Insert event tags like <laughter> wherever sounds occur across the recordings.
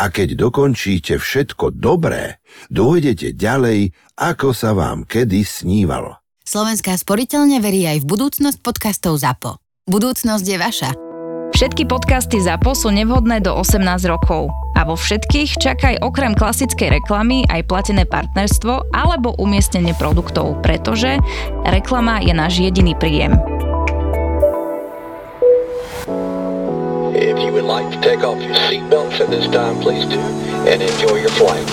a keď dokončíte všetko dobré, dôjdete ďalej, ako sa vám kedy snívalo. Slovenská sporiteľne verí aj v budúcnosť podcastov ZAPO. Budúcnosť je vaša. Všetky podcasty ZAPO sú nevhodné do 18 rokov. A vo všetkých čakaj okrem klasickej reklamy aj platené partnerstvo alebo umiestnenie produktov, pretože reklama je náš jediný príjem. If you would like to take off your seatbelts at this time, please do, and enjoy your flight.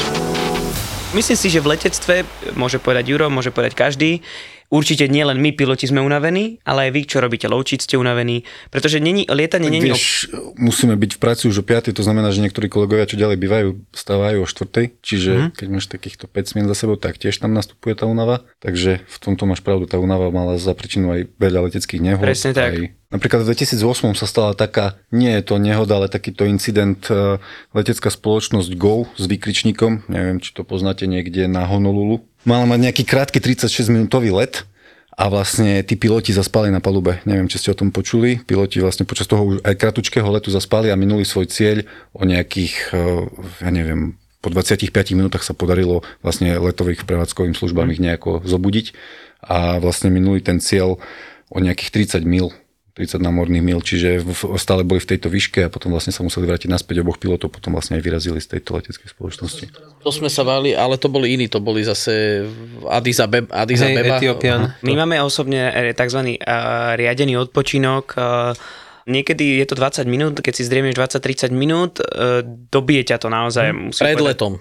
Myslím si, že v letectve, môže povedať Juro, môže povedať každý, Určite nie len my, piloti, sme unavení, ale aj vy, čo robíte loučiť, ste unavení, pretože není, lietanie není... Vieš, musíme byť v práci už o 5, to znamená, že niektorí kolegovia, čo ďalej bývajú, stávajú o 4, čiže mm. keď máš takýchto 5 smien za sebou, tak tiež tam nastupuje tá únava, takže v tomto máš pravdu, tá únava mala za príčinu aj veľa leteckých nehod. Presne tak. Aj Napríklad v 2008 sa stala taká, nie je to nehoda, ale takýto incident e, letecká spoločnosť Go s výkričníkom, neviem, či to poznáte niekde na Honolulu, mala mať nejaký krátky 36 minútový let a vlastne tí piloti zaspali na palube. Neviem, či ste o tom počuli. Piloti vlastne počas toho aj kratučkého letu zaspali a minuli svoj cieľ o nejakých, eh, ja neviem, po 25 minútach sa podarilo vlastne letových prevádzkovým službám ich nejako zobudiť a vlastne minuli ten cieľ o nejakých 30 mil 30 námorných mil, čiže stále boli v tejto výške a potom vlastne sa museli vrátiť naspäť oboch pilotov, potom vlastne aj vyrazili z tejto leteckej spoločnosti. To sme sa váli, ale to boli iní, to boli zase Addis Abeba. Addis Abeba. Hey, Etiópian. My máme osobne eh, tzv. Eh, riadený odpočinok, eh, Niekedy je to 20 minút, keď si zdriemieš 20-30 minút, dobije ťa to naozaj. Hm. Pred letom.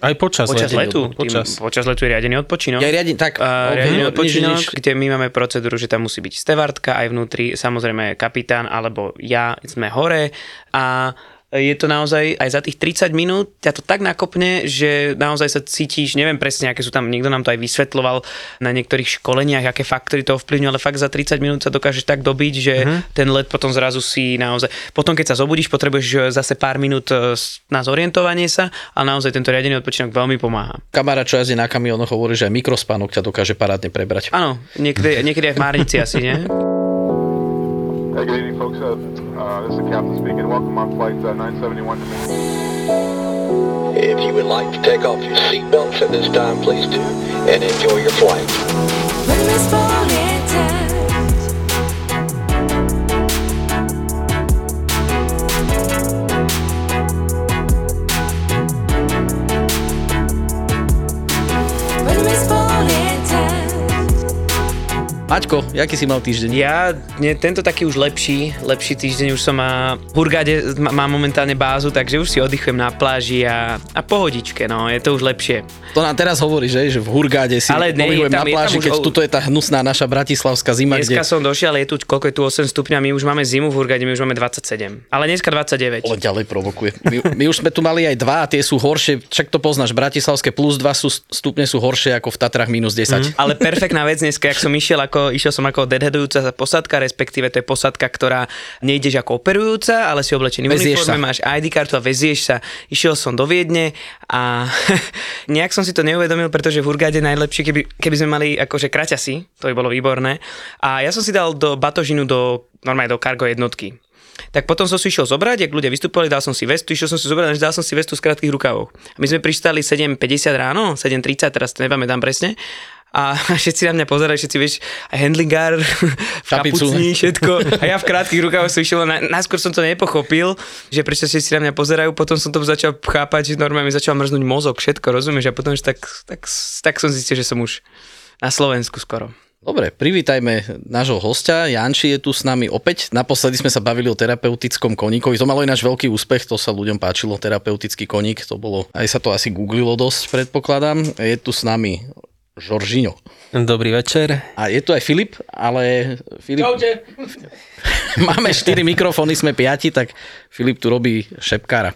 Aj počas, počas letu. letu počas. Tým, počas letu je riadený odpočinok. Ja riadím, tak. Uh, riadený odpočinok, nič, nič. kde my máme procedúru, že tam musí byť stevardka aj vnútri, samozrejme kapitán alebo ja sme hore a je to naozaj aj za tých 30 minút ťa to tak nakopne, že naozaj sa cítiš, neviem presne, aké sú tam, niekto nám to aj vysvetloval na niektorých školeniach, aké faktory to ovplyvňujú, ale fakt za 30 minút sa dokážeš tak dobiť, že uh-huh. ten let potom zrazu si naozaj... Potom keď sa zobudíš, potrebuješ zase pár minút e, na zorientovanie sa a naozaj tento riadený odpočinok veľmi pomáha. Kamara, čo jazdí na kamionoch, hovorí, že aj mikrospánok ťa dokáže parádne prebrať. Áno, niekedy, niekedy aj v Márnici asi, nie? Hey, good evening, folks. Uh, uh, this is the captain speaking. Welcome on flight uh, 971 to If you would like to take off your seatbelts at this time, please do, and enjoy your flight. Maťko, jaký si mal týždeň? Ja, nie, tento taký už lepší, lepší týždeň už som má, v Hurgade mám momentálne bázu, takže už si oddychujem na pláži a, a pohodičke, no, je to už lepšie. To nám teraz hovorí, že, že v Hurgáde si ale ne, tam, na pláži, keď už... tuto je tá hnusná naša bratislavská zima. Dneska kde... som došiel, ale je tu, koľko je tu 8 stupňa, my už máme zimu v Hurgade, my už máme 27. Ale dneska 29. O, ďalej provokuje. My, my už sme tu mali aj dva a tie sú horšie, však to poznáš, bratislavské plus 2 sú, stupne sú horšie ako v Tatrách minus 10. Mm. Ale perfektná vec dneska, ak som išiel ako ako, išiel som ako deadheadujúca posadka, respektíve to je posadka, ktorá nejdeš ako operujúca, ale si oblečený v uniforme, máš ID kartu a vezieš sa. Išiel som do Viedne a <laughs> nejak som si to neuvedomil, pretože v Urgáde najlepšie, keby, keby sme mali akože kraťasy, to by bolo výborné. A ja som si dal do batožinu do, normálne do kargo jednotky. Tak potom som si išiel zobrať, ak ľudia vystupovali, dal som si vestu, išiel som si zobrať, dal som si vestu z krátkých rukavov. My sme pristali 7.50 ráno, 7.30, teraz to nepamätám presne a <laughs> všetci na mňa pozerali, všetci vieš, handlingár, <laughs> v kapucni, všetko. A ja v krátkých rukách som išiel, na, najskôr som to nepochopil, že prečo všetci na mňa pozerajú, potom som to začal chápať, že normálne mi začal mrznúť mozog, všetko, rozumieš? A potom, že tak, tak, tak som zistil, že som už na Slovensku skoro. Dobre, privítajme nášho hostia. Janči je tu s nami opäť. Naposledy sme sa bavili o terapeutickom koníkovi. To malo ináč veľký úspech, to sa ľuďom páčilo, terapeutický koník. To bolo, aj sa to asi googlilo dosť, predpokladám. Je tu s nami Žoržino. Dobrý večer. A je tu aj Filip, ale Filip... Čaute. <laughs> Máme štyri mikrofóny, sme piati, tak Filip tu robí šepkára.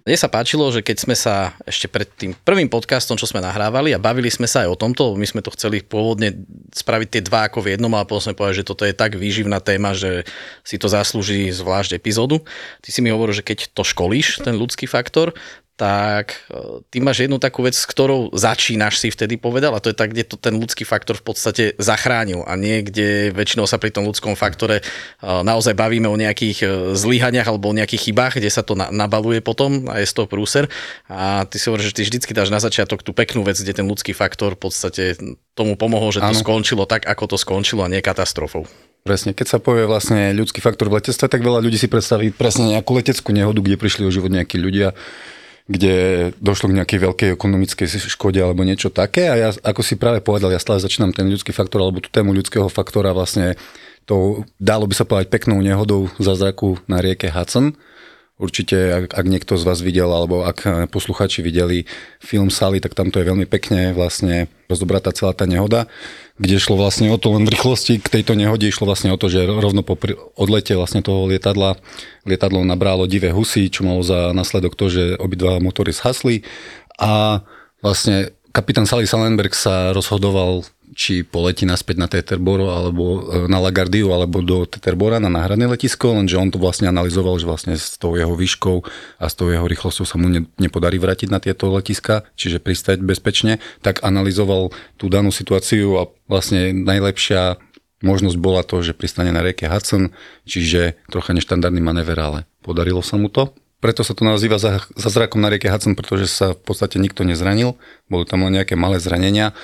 Mne sa páčilo, že keď sme sa ešte pred tým prvým podcastom, čo sme nahrávali a bavili sme sa aj o tomto, my sme to chceli pôvodne spraviť tie dva ako v jednom, ale potom sme povedali, že toto je tak výživná téma, že si to zaslúži zvlášť epizódu. Ty si mi hovoril, že keď to školíš, ten ľudský faktor, tak e, ty máš jednu takú vec, s ktorou začínaš si vtedy povedal a to je tak, kde to ten ľudský faktor v podstate zachránil a nie, kde väčšinou sa pri tom ľudskom faktore e, naozaj bavíme o nejakých e, zlyhaniach alebo o nejakých chybách, kde sa to nabaluje potom a je z toho prúser a ty si hovoríš, že ty vždycky dáš na začiatok tú peknú vec, kde ten ľudský faktor v podstate tomu pomohol, že to ano. skončilo tak, ako to skončilo a nie katastrofou. Presne, keď sa povie vlastne ľudský faktor v letectve, tak veľa ľudí si predstaví presne nejakú leteckú nehodu, kde prišli o život nejakí ľudia kde došlo k nejakej veľkej ekonomickej škode alebo niečo také. A ja, ako si práve povedal, ja stále začínam ten ľudský faktor alebo tú tému ľudského faktora vlastne to dalo by sa povedať peknou nehodou za zraku na rieke Hudson. Určite, ak, ak niekto z vás videl, alebo ak posluchači videli film Sally, tak tam to je veľmi pekne vlastne rozobratá celá tá nehoda kde šlo vlastne o to len rýchlosti, k tejto nehode išlo vlastne o to, že rovno po odlete vlastne toho lietadla, lietadlo nabralo divé husy, čo malo za následok to, že obidva motory zhasli. A vlastne kapitán Sally Salenberg sa rozhodoval či poletí naspäť na Teterboro alebo e, na Lagardiu alebo do Teterbora na náhradné letisko, lenže on to vlastne analyzoval, že vlastne s tou jeho výškou a s tou jeho rýchlosťou sa mu ne, nepodarí vrátiť na tieto letiska, čiže pristať bezpečne, tak analyzoval tú danú situáciu a vlastne najlepšia možnosť bola to, že pristane na rieke Hudson, čiže trocha neštandardný manéver, ale podarilo sa mu to. Preto sa to nazýva za, za zrakom na rieke Hudson, pretože sa v podstate nikto nezranil, boli tam len nejaké malé zranenia.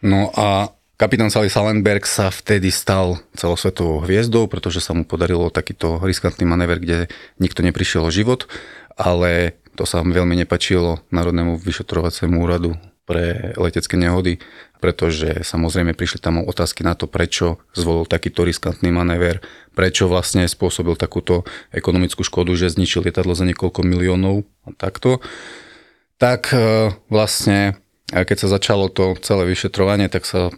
No a kapitán Sally Salenberg sa vtedy stal celosvetovou hviezdou, pretože sa mu podarilo takýto riskantný manéver, kde nikto neprišiel o život, ale to sa veľmi nepačilo Národnému vyšetrovaciemu úradu pre letecké nehody, pretože samozrejme prišli tam otázky na to, prečo zvolil takýto riskantný manéver, prečo vlastne spôsobil takúto ekonomickú škodu, že zničil lietadlo za niekoľko miliónov a takto. Tak e, vlastne a keď sa začalo to celé vyšetrovanie, tak sa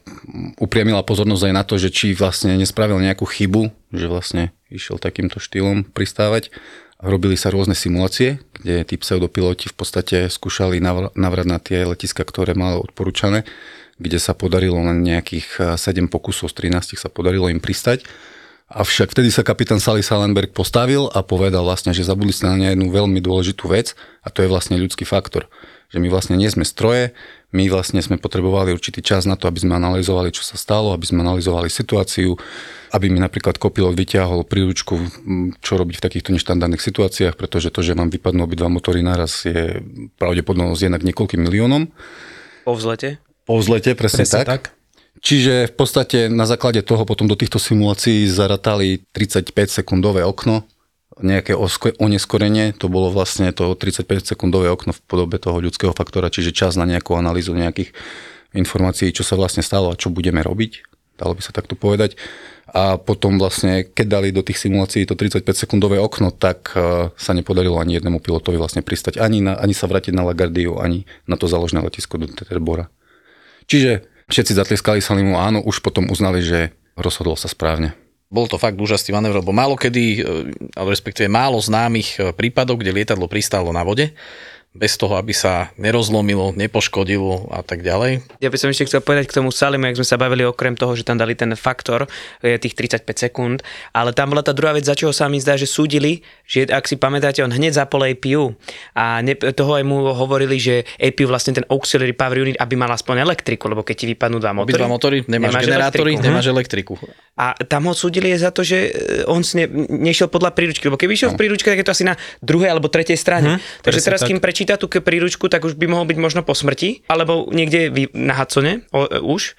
upriamila pozornosť aj na to, že či vlastne nespravil nejakú chybu, že vlastne išiel takýmto štýlom pristávať. Robili sa rôzne simulácie, kde tí pseudopiloti v podstate skúšali navrať na tie letiska, ktoré mali odporúčané, kde sa podarilo len nejakých 7 pokusov z 13 sa podarilo im pristať. Avšak vtedy sa kapitán Sally Salenberg postavil a povedal vlastne, že zabudli ste na jednu veľmi dôležitú vec a to je vlastne ľudský faktor. Že my vlastne nie sme stroje, my vlastne sme potrebovali určitý čas na to, aby sme analyzovali, čo sa stalo, aby sme analyzovali situáciu, aby mi napríklad kopilot vyťahol príručku, čo robiť v takýchto neštandardných situáciách, pretože to, že vám vypadnú obidva motory naraz, je pravdepodobnosť jednak niekoľkým miliónom. Po vzlete? Po vzlete, presne, presne tak. tak. Čiže v podstate na základe toho potom do týchto simulácií zaratali 35 sekundové okno, nejaké oneskorenie, to bolo vlastne to 35 sekundové okno v podobe toho ľudského faktora, čiže čas na nejakú analýzu nejakých informácií, čo sa vlastne stalo a čo budeme robiť, dalo by sa takto povedať. A potom vlastne, keď dali do tých simulácií to 35 sekundové okno, tak e, sa nepodarilo ani jednému pilotovi vlastne pristať, ani, na, ani sa vrátiť na Lagardiu, ani na to záložné letisko do Teterbora. Čiže všetci zatlieskali sa áno, už potom uznali, že rozhodol sa správne. Bol to fakt úžasný manévr, lebo málo kedy, e, respektíve málo známych e, prípadov, kde lietadlo pristálo na vode bez toho, aby sa nerozlomilo, nepoškodilo a tak ďalej. Ja by som ešte chcel povedať k tomu Salimu, ak sme sa bavili okrem toho, že tam dali ten faktor, tých 35 sekúnd, ale tam bola tá druhá vec, za čoho sa mi zdá, že súdili, že ak si pamätáte, on hneď zapol APU a ne, toho aj mu hovorili, že APU vlastne ten Auxiliary Power Unit, aby mal aspoň elektriku, lebo keď ti vypadnú dva motory, dva motory nemáš, nemáš generátory, elektriku. nemáš elektriku. A tam ho súdili za to, že e, on ne, nešiel podľa príručky, lebo keby išiel no. v príručke, tak je to asi na druhej alebo tretej strane. Hm, Takže teraz, tak. kým prečí prečíta tú príručku, tak už by mohol byť možno po smrti, alebo niekde na Hudsone o, e, už.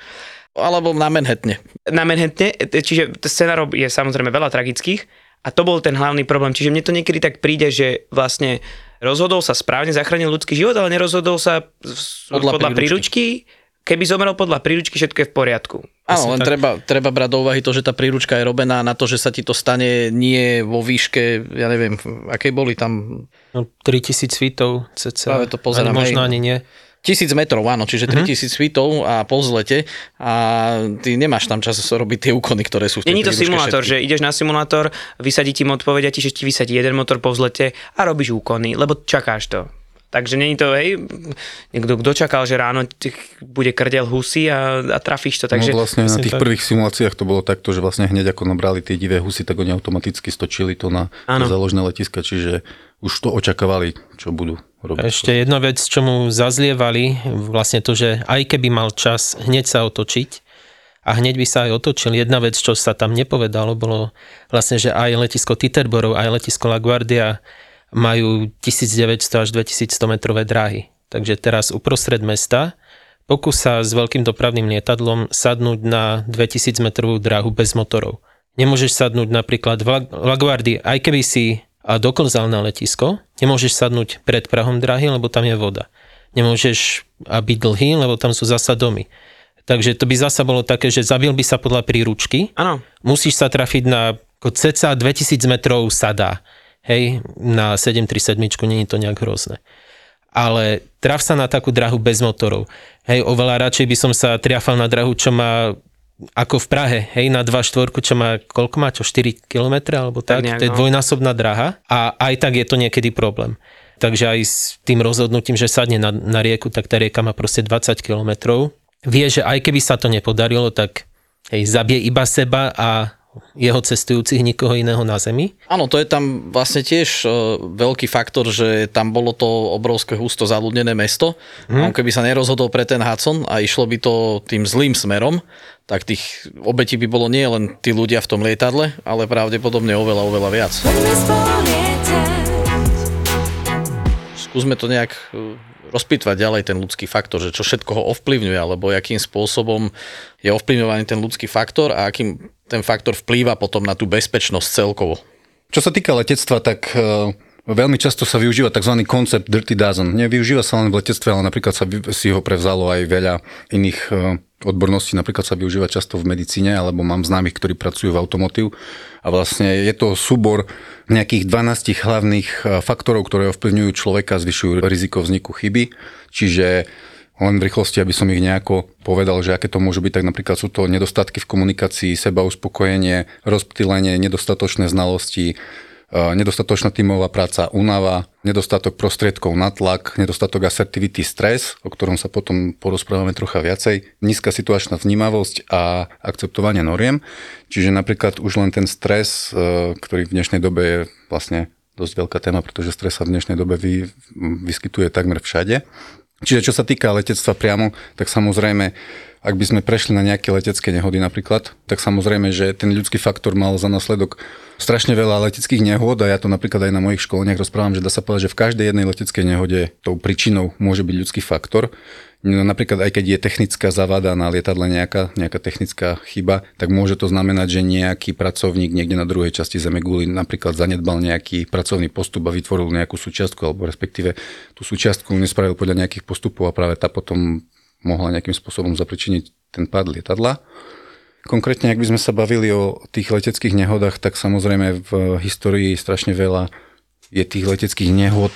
Alebo na Manhattane. Na Manhattane, čiže scenárov je samozrejme veľa tragických a to bol ten hlavný problém. Čiže mne to niekedy tak príde, že vlastne rozhodol sa správne, zachránil ľudský život, ale nerozhodol sa podľa, podľa príručky. príručky keby zomrel podľa príručky, všetko je v poriadku. Áno, len treba, treba brať do úvahy to, že tá príručka je robená na to, že sa ti to stane nie vo výške, ja neviem, aké boli tam... No, 3000 feetov cca. Práve to pozerám. Ani možno ani nie. Tisíc metrov, áno, čiže 3000 mm-hmm. feetov a po vzlete a ty nemáš tam čas robiť tie úkony, ktoré sú v tej Není to simulátor, všetky. že ideš na simulátor, vysadí ti mod, povedia ti, že ti vysadí jeden motor po vzlete a robíš úkony, lebo čakáš to. Takže není to, hej, niekto, kto čakal, že ráno bude krdel husy a, a trafíš to. Takže no vlastne na tých tak. prvých simuláciách to bolo takto, že vlastne hneď ako nabrali tie divé husy, tak oni automaticky stočili to na Áno. záložné letiska, čiže už to očakávali, čo budú robiť. Ešte jedna vec, čo mu zazlievali, vlastne to, že aj keby mal čas hneď sa otočiť a hneď by sa aj otočil. Jedna vec, čo sa tam nepovedalo, bolo vlastne, že aj letisko Titerborov, aj letisko LaGuardia majú 1900 až 2100 metrové dráhy. Takže teraz uprostred mesta pokus sa s veľkým dopravným lietadlom sadnúť na 2000 metrovú dráhu bez motorov. Nemôžeš sadnúť napríklad v La- LaGuardii, aj keby si a doklzal na letisko, nemôžeš sadnúť pred prahom dráhy, lebo tam je voda. Nemôžeš a byť dlhý, lebo tam sú zasa domy. Takže to by zasa bolo také, že zabil by sa podľa príručky, áno, musíš sa trafiť na ako cca 2000 metrov sadá. Hej, na 737 nie je to nejak hrozné. Ale traf sa na takú drahu bez motorov. Hej, oveľa radšej by som sa triafal na drahu, čo má ako v Prahe, hej, na 2.4, čo má, koľko má, čo 4 km, alebo tak, Tak nejak, to je no. dvojnásobná draha a aj tak je to niekedy problém. Takže aj s tým rozhodnutím, že sadne na, na rieku, tak tá rieka má proste 20 km. Vie, že aj keby sa to nepodarilo, tak hej, zabije iba seba a jeho cestujúcich nikoho iného na zemi. Áno, to je tam vlastne tiež uh, veľký faktor, že tam bolo to obrovské husto zaludnené mesto. Mm. A on keby sa nerozhodol pre ten Hudson a išlo by to tým zlým smerom, tak tých obetí by bolo nie len tí ľudia v tom lietadle, ale pravdepodobne oveľa, oveľa viac. Skúsme to nejak uh, rozpýtvať ďalej ten ľudský faktor, že čo všetko ho ovplyvňuje, alebo akým spôsobom je ovplyvňovaný ten ľudský faktor a akým ten faktor vplýva potom na tú bezpečnosť celkovo. Čo sa týka letectva, tak uh, veľmi často sa využíva tzv. koncept Dirty Dozen. Nevyužíva sa len v letectve, ale napríklad sa si ho prevzalo aj veľa iných uh, odborností. Napríklad sa využíva často v medicíne, alebo mám známych, ktorí pracujú v automotív. A vlastne je to súbor nejakých 12 hlavných uh, faktorov, ktoré ovplyvňujú človeka, zvyšujú riziko vzniku chyby. Čiže len v rýchlosti, aby som ich nejako povedal, že aké to môžu byť, tak napríklad sú to nedostatky v komunikácii, seba uspokojenie, rozptýlenie, nedostatočné znalosti, e, nedostatočná tímová práca, únava, nedostatok prostriedkov na tlak, nedostatok asertivity, stres, o ktorom sa potom porozprávame trocha viacej, nízka situačná vnímavosť a akceptovanie noriem. Čiže napríklad už len ten stres, e, ktorý v dnešnej dobe je vlastne dosť veľká téma, pretože stres sa v dnešnej dobe vy, vyskytuje takmer všade. Čiže čo sa týka letectva priamo, tak samozrejme, ak by sme prešli na nejaké letecké nehody napríklad, tak samozrejme, že ten ľudský faktor mal za následok strašne veľa leteckých nehôd a ja to napríklad aj na mojich školeniach rozprávam, že dá sa povedať, že v každej jednej leteckej nehode tou príčinou môže byť ľudský faktor. No, napríklad aj keď je technická zavada na lietadle nejaká, nejaká technická chyba, tak môže to znamenať, že nejaký pracovník niekde na druhej časti Zemeguli napríklad zanedbal nejaký pracovný postup a vytvoril nejakú súčiastku, alebo respektíve tú súčiastku nespravil podľa nejakých postupov a práve tá potom mohla nejakým spôsobom zapričiniť ten pád lietadla. Konkrétne, ak by sme sa bavili o tých leteckých nehodách, tak samozrejme v histórii strašne veľa je tých leteckých nehod,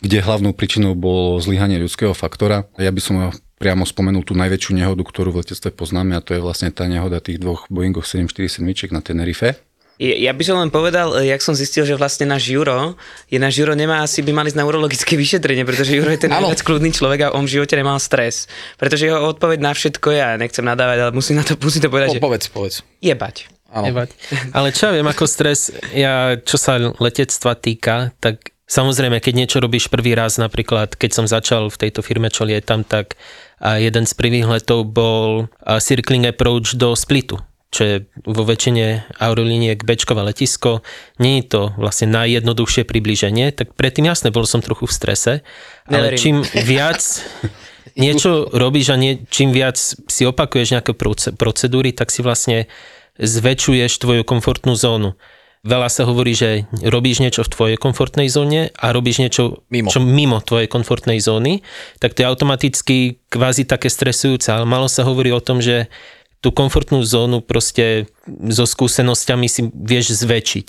kde hlavnou príčinou bolo zlyhanie ľudského faktora. Ja by som priamo spomenul tú najväčšiu nehodu, ktorú v letectve poznáme a to je vlastne tá nehoda tých dvoch Boeingov 747 na Tenerife. Ja by som len povedal, e, jak som zistil, že vlastne náš Juro, je náš Juro nemá asi by mali ísť na urologické <laughs> vyšetrenie, pretože Juro je ten najviac kľudný človek a on v živote nemal stres. Pretože jeho odpoveď na všetko, ja nechcem nadávať, ale musím, na to, musím to povedať, Po, že povedz, povedz. jebať. Áno. Ale čo ja viem ako stres, ja, čo sa letectva týka, tak samozrejme, keď niečo robíš prvý raz, napríklad keď som začal v tejto firme, čo lietam, tak a jeden z prvých letov bol circling approach do Splitu čo je vo väčšine aerolíniek Bčkové letisko. Nie je to vlastne najjednoduchšie približenie, tak predtým jasne, bol som trochu v strese, ale Neverím. čím viac <laughs> niečo robíš a nie, čím viac si opakuješ nejaké proce- procedúry, tak si vlastne zväčšuješ tvoju komfortnú zónu. Veľa sa hovorí, že robíš niečo v tvojej komfortnej zóne a robíš niečo Mimo. čo mimo tvojej komfortnej zóny, tak to je automaticky kvázi také stresujúce, ale malo sa hovorí o tom, že tú komfortnú zónu proste so skúsenosťami si vieš zväčšiť.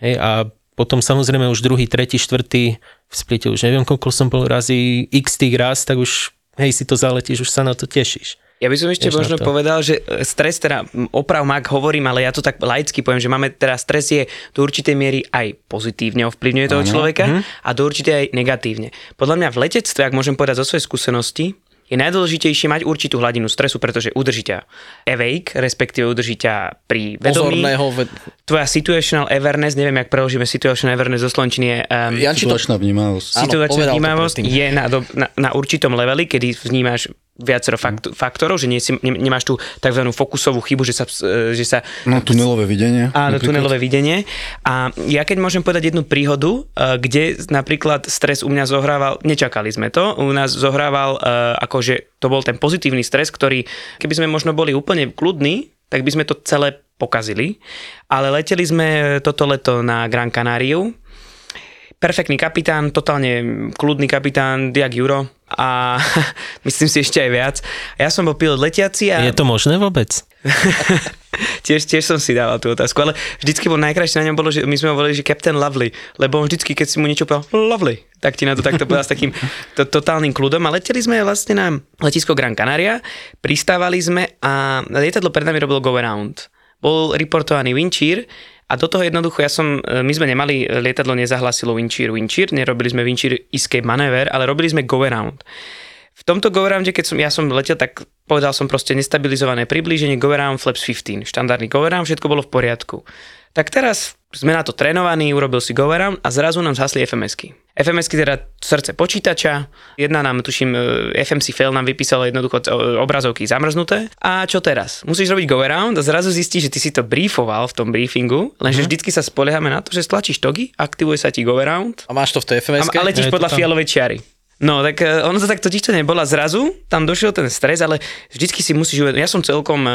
Hej, a potom samozrejme už druhý, tretí, štvrtý v splite už neviem, koľko som bol razy x tých raz, tak už hej, si to zaletíš, už sa na to tešíš. Ja by som ešte na možno povedal, že e, stres, teda oprav mak hovorím, ale ja to tak laicky poviem, že máme teda stres je do určitej miery aj pozitívne ovplyvňuje toho človeka Mhm. a do určitej aj negatívne. Podľa mňa v letectve, ak môžem povedať zo svojej skúsenosti, je najdôležitejšie mať určitú hladinu stresu, pretože udrží ťa awake, respektíve udrží ťa pri vedomí. Pozorného ve- Tvoja situational awareness, neviem, jak preložíme situational awareness zo slovenčiny, um, Janči to Situačná vnímavosť. Situačná vnímavosť je na, do, na, na určitom leveli, kedy vnímaš viacero fakt, faktorov, že nie si, ne, nemáš tú tzv. fokusovú chybu, že sa, e, že sa No, tunelové videnie. Áno, napríklad. tunelové videnie. A ja keď môžem povedať jednu príhodu, eh, kde napríklad stres u mňa zohrával, nečakali sme to, u nás zohrával eh, akože to bol ten pozitívny stres, ktorý keby sme možno boli úplne kľudní, tak by sme to celé pokazili. Ale leteli sme toto leto na Gran Canariu. Perfektný kapitán, totálne kľudný kapitán, Diak Juro a <laughs> myslím si ešte aj viac. Ja som bol pilot letiaci a Je to možné vôbec? <laughs> tiež, tiež som si dával tú otázku, ale vždycky bol najkrajšie na ňom bolo, že my sme ho volili, že Captain Lovely, lebo on vždycky, keď si mu niečo povedal, lovely, tak ti na to takto povedal s takým <laughs> to, totálnym kľudom a leteli sme vlastne na letisko Gran Canaria, pristávali sme a lietadlo pred nami robilo go around. Bol reportovaný shear a do toho jednoducho ja som, e, my sme nemali, lietadlo nezahlasilo wind shear, nerobili sme wind shear escape manéver, ale robili sme go around. V tomto go arounde, keď som, ja som letel, tak povedal som proste nestabilizované priblíženie go around flaps 15, štandardný go around, všetko bolo v poriadku. Tak teraz sme na to trénovaní, urobil si go around a zrazu nám zhasli FMSky. FMSky teda srdce počítača, jedna nám, tuším, e, FMC fail nám vypísalo jednoducho e, obrazovky zamrznuté. A čo teraz? Musíš robiť go around a zrazu zistíš, že ty si to briefoval v tom briefingu, lenže vždycky sa spoliehame na to, že stlačíš togy, aktivuje sa ti go around A máš to v tej a, fms a letíš Je to podľa fialovej čiary. No, tak eh, ono to tak totiž to nebolo. A Zrazu tam došiel ten stres, ale vždycky si musíš uvedomiť, ja som celkom, eh,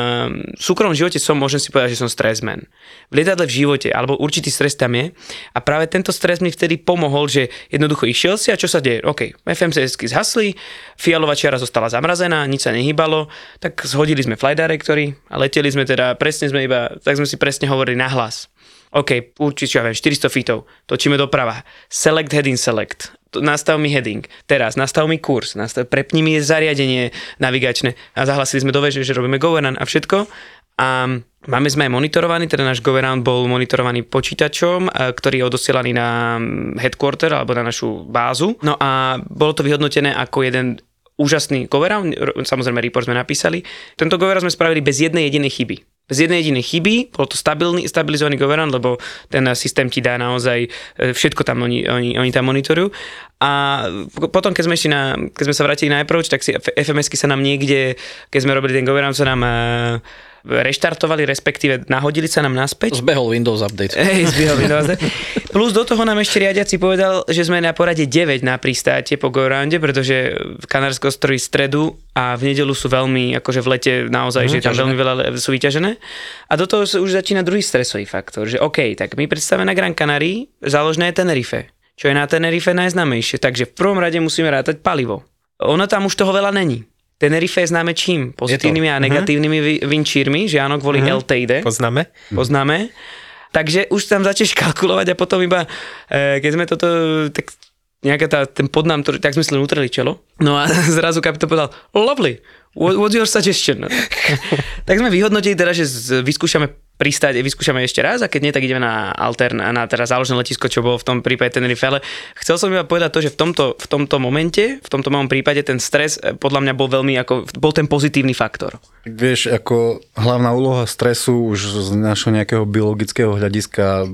v súkromnom živote som, môžem si povedať, že som stresman. V lietadle v živote, alebo určitý stres tam je. A práve tento stres mi vtedy pomohol, že jednoducho išiel si a čo sa deje? OK, FMCSky zhasli, fialová čiara zostala zamrazená, nič sa nehybalo, tak zhodili sme flight directory a leteli sme teda, presne sme iba, tak sme si presne hovorili nahlas. OK, určite, ja viem, 400 feetov, točíme doprava. Select heading select. Nastav mi heading. Teraz, nastav mi kurz. Nastav, prepni mi zariadenie navigačné. A zahlasili sme do veže, že robíme governance a všetko. A máme sme aj monitorovaný, teda náš governance bol monitorovaný počítačom, a ktorý je odosielaný na mm, headquarter alebo na našu bázu. No a bolo to vyhodnotené ako jeden úžasný governance, samozrejme report sme napísali. Tento governance sme spravili bez jednej jedinej chyby. Bez jednej jedinej chyby, bol to stabilný, stabilizovaný governance, lebo ten systém ti dá naozaj e, všetko tam oni, oni, oni tam monitorujú. A potom, keď sme, išli na, keď sme sa vrátili na approach, tak si FMSky sa nám niekde, keď sme robili ten governance, sa nám e, reštartovali, respektíve nahodili sa nám naspäť. Zbehol Windows Update. Hej, zbehol Windows. <laughs> Plus do toho nám ešte riadiaci povedal, že sme na porade 9 na pristáte po Goronde, pretože Kanárske ostrovy stredu a v nedelu sú veľmi, akože v lete naozaj, že tam veľmi veľa sú vyťažené. A do toho už začína druhý stresový faktor, že OK, tak my predstavíme na Gran Canaria, záložné je Tenerife. Čo je na Tenerife najznámejšie, takže v prvom rade musíme rátať palivo. Ono tam už toho veľa není. Tenerife je známe čím? Pozitívnymi a negatívnymi vi- vinčírmi, že áno, kvôli LTD Poznáme? poznáme. Takže už tam začneš kalkulovať a potom iba, e, keď sme toto, tak nejaká tá, ten podnám, ktorý, tak sme si len utreli čelo. No a <laughs> zrazu kapitán povedal, lovely, what, what's your suggestion? <laughs> tak sme vyhodnotili teda, že vyskúšame pristáť, vyskúšame ešte raz a keď nie, tak ideme na altern, na teraz záložné letisko, čo bolo v tom prípade Tenerife, ale chcel som iba povedať to, že v tomto, v tomto momente, v tomto mojom prípade ten stres e, podľa mňa bol veľmi ako, bol ten pozitívny faktor. Vieš, ako hlavná úloha stresu už z našho nejakého biologického hľadiska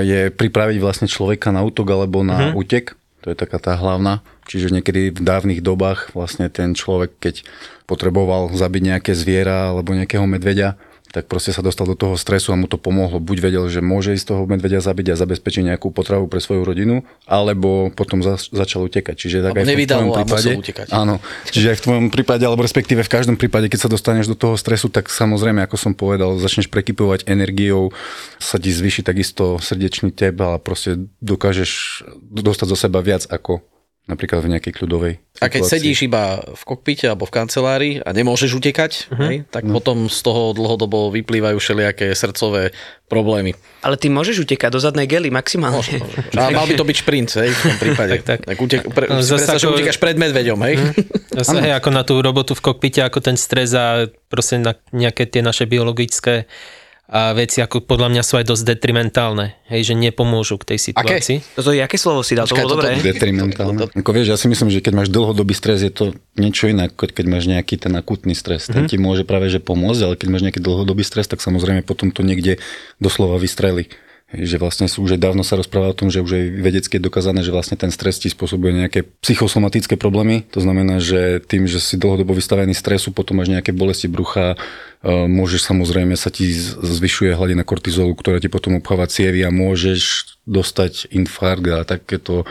je pripraviť vlastne človeka na útok alebo na uh-huh. útek. To je taká tá hlavná. Čiže niekedy v dávnych dobách vlastne ten človek, keď potreboval zabiť nejaké zviera alebo nejakého medveďa, tak proste sa dostal do toho stresu a mu to pomohlo. Buď vedel, že môže ísť toho medveďa zabiť a zabezpečiť nejakú potravu pre svoju rodinu, alebo potom za, začal utekať. Čiže tak Alebo aj v tvojom prípade, utekať. Áno, čiže aj v tvojom prípade, alebo respektíve v každom prípade, keď sa dostaneš do toho stresu, tak samozrejme, ako som povedal, začneš prekypovať energiou, sa ti zvýši takisto srdečný tep a proste dokážeš dostať zo seba viac ako napríklad v nejakej kľudovej A keď situácii. sedíš iba v kokpite alebo v kancelárii a nemôžeš utekať, uh-huh. hej, tak no. potom z toho dlhodobo vyplývajú všelijaké srdcové problémy. Ale ty môžeš utekať do zadnej gely maximálne. Môže, môže. A mal by to byť šprint, hej, v tom prípade. Tak, tak. tak utek, pre, No, že ako- utekáš pred medveďom, hej. Zase, hej, ako na tú robotu v kokpite, ako ten stres a proste na nejaké tie naše biologické a veci, ako podľa mňa sú aj dosť detrimentálne, hej, že nepomôžu k tej situácii. To je, aké slovo si dal? To Počkaj, bolo toto- dobré. Detrimentálne. Ako vieš, ja si myslím, že keď máš dlhodobý stres, je to niečo iné, ako keď máš nejaký ten akutný stres. Ten ti môže práve že pomôcť, ale keď máš nejaký dlhodobý stres, tak samozrejme potom to niekde doslova vystreli. Že vlastne sú už dávno sa rozpráva o tom, že už je vedecky dokázané, že vlastne ten stres ti spôsobuje nejaké psychosomatické problémy. To znamená, že tým, že si dlhodobo vystavený stresu, potom máš nejaké bolesti brucha, e, môžeš samozrejme sa ti zvyšuje hladina kortizolu, ktorá ti potom obcháva cievy a môžeš dostať infarkt a takéto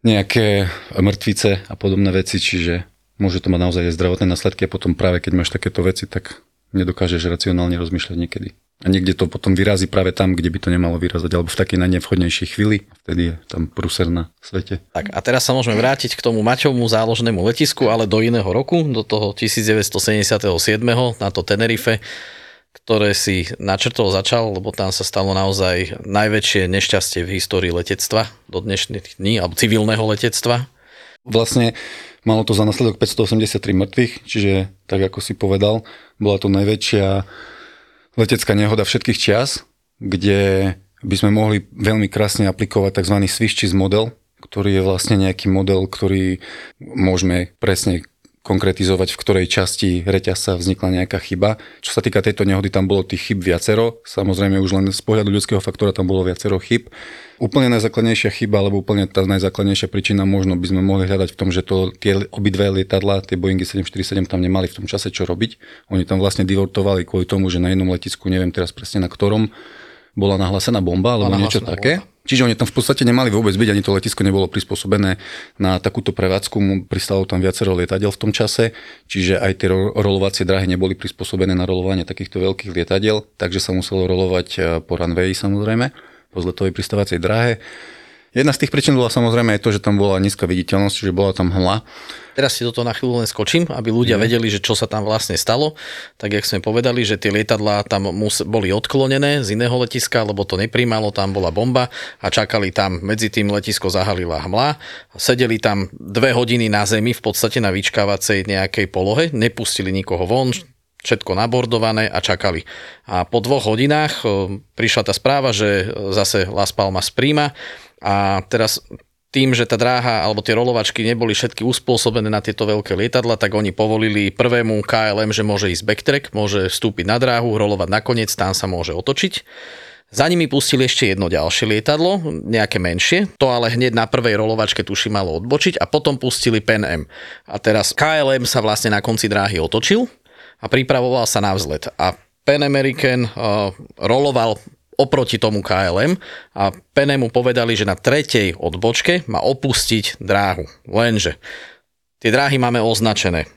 nejaké mŕtvice a podobné veci, čiže môže to mať naozaj aj zdravotné následky a potom práve keď máš takéto veci, tak nedokážeš racionálne rozmýšľať niekedy. A niekde to potom vyrazí práve tam, kde by to nemalo vyrazať, alebo v takej najnevhodnejšej chvíli. Vtedy je tam prúser na svete. Tak a teraz sa môžeme vrátiť k tomu Maťovmu záložnému letisku, ale do iného roku, do toho 1977. na to Tenerife, ktoré si načrtol začal, lebo tam sa stalo naozaj najväčšie nešťastie v histórii letectva do dnešných dní, alebo civilného letectva. Vlastne malo to za následok 583 mŕtvych, čiže tak ako si povedal, bola to najväčšia letecká nehoda všetkých čias, kde by sme mohli veľmi krásne aplikovať tzv. Swiss model, ktorý je vlastne nejaký model, ktorý môžeme presne konkretizovať, v ktorej časti reťazca vznikla nejaká chyba. Čo sa týka tejto nehody, tam bolo tých chyb viacero. Samozrejme už len z pohľadu ľudského faktora tam bolo viacero chyb. Úplne najzákladnejšia chyba, alebo úplne tá najzákladnejšia príčina možno by sme mohli hľadať v tom, že to tie obidve lietadla, tie Boeingy 747 tam nemali v tom čase čo robiť. Oni tam vlastne divertovali kvôli tomu, že na jednom letisku, neviem teraz presne na ktorom, bola nahlásená bomba alebo niečo také. Čiže oni tam v podstate nemali vôbec byť, ani to letisko nebolo prispôsobené na takúto prevádzku. Pristalo tam viacero lietadiel v tom čase, čiže aj tie ro- rolovacie dráhy neboli prispôsobené na rolovanie takýchto veľkých lietadiel, takže sa muselo rolovať eh, po runway samozrejme, po zletovej pristávacej dráhe. Jedna z tých príčin bola samozrejme aj to, že tam bola nízka viditeľnosť, čiže bola tam hmla. Teraz si do toho na chvíľu len skočím, aby ľudia Mhm. vedeli, že čo sa tam vlastne stalo. Tak jak sme povedali, že tie lietadlá tam mus- boli odklonené z iného letiska, lebo to nepríjmalo, tam bola bomba a čakali tam, medzi tým letisko zahalila hmla. Sedeli tam dve hodiny na zemi, v podstate na vyčkávacej nejakej polohe, nepustili nikoho von, všetko nabordované a čakali. A po dvoch hodinách e, prišla tá správa, že e, zase Las Palmas príjma a teraz tým, že tá dráha alebo tie rolovačky neboli všetky uspôsobené na tieto veľké lietadla, tak oni povolili prvému KLM, že môže ísť backtrack, môže vstúpiť na dráhu, rolovať nakoniec, tam sa môže otočiť. Za nimi pustili ešte jedno ďalšie lietadlo, nejaké menšie, to ale hneď na prvej rolovačke tuši malo odbočiť a potom pustili Pan Am. A teraz KLM sa vlastne na konci dráhy otočil a pripravoval sa na vzlet. A Pan American uh, roloval oproti tomu KLM a Penemu povedali, že na tretej odbočke má opustiť dráhu. Lenže tie dráhy máme označené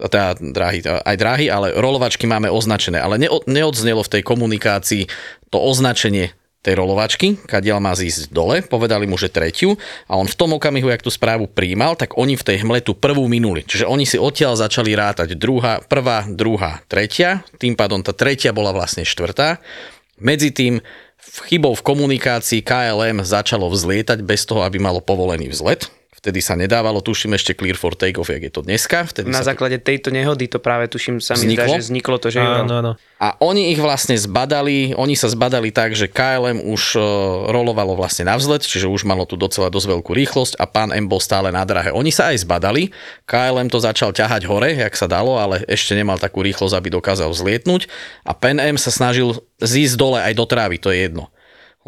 teda dráhy, aj dráhy, ale rolovačky máme označené, ale neo- neodznelo v tej komunikácii to označenie tej rolovačky, kadiaľ má zísť dole, povedali mu, že tretiu a on v tom okamihu, jak tú správu príjmal, tak oni v tej hmle tú prvú minuli. Čiže oni si odtiaľ začali rátať druhá, prvá, druhá, tretia, tým pádom tá tretia bola vlastne štvrtá. Medzi tým chybou v komunikácii KLM začalo vzlietať bez toho, aby malo povolený vzlet. Vtedy sa nedávalo, tuším ešte clear for take-off, jak je to dneska. Vtedy Na sa to základe tejto nehody to práve tuším sa mi zdá, Vzniklo? že vzniklo to, že Áno, áno. A oni ich vlastne zbadali, oni sa zbadali tak, že KLM už e, rolovalo vlastne na vzlet, čiže už malo tu docela dosť veľkú rýchlosť a pán M bol stále na drahe. Oni sa aj zbadali, KLM to začal ťahať hore, jak sa dalo, ale ešte nemal takú rýchlosť, aby dokázal zlietnúť a Pan M sa snažil zísť dole aj do trávy, to je jedno.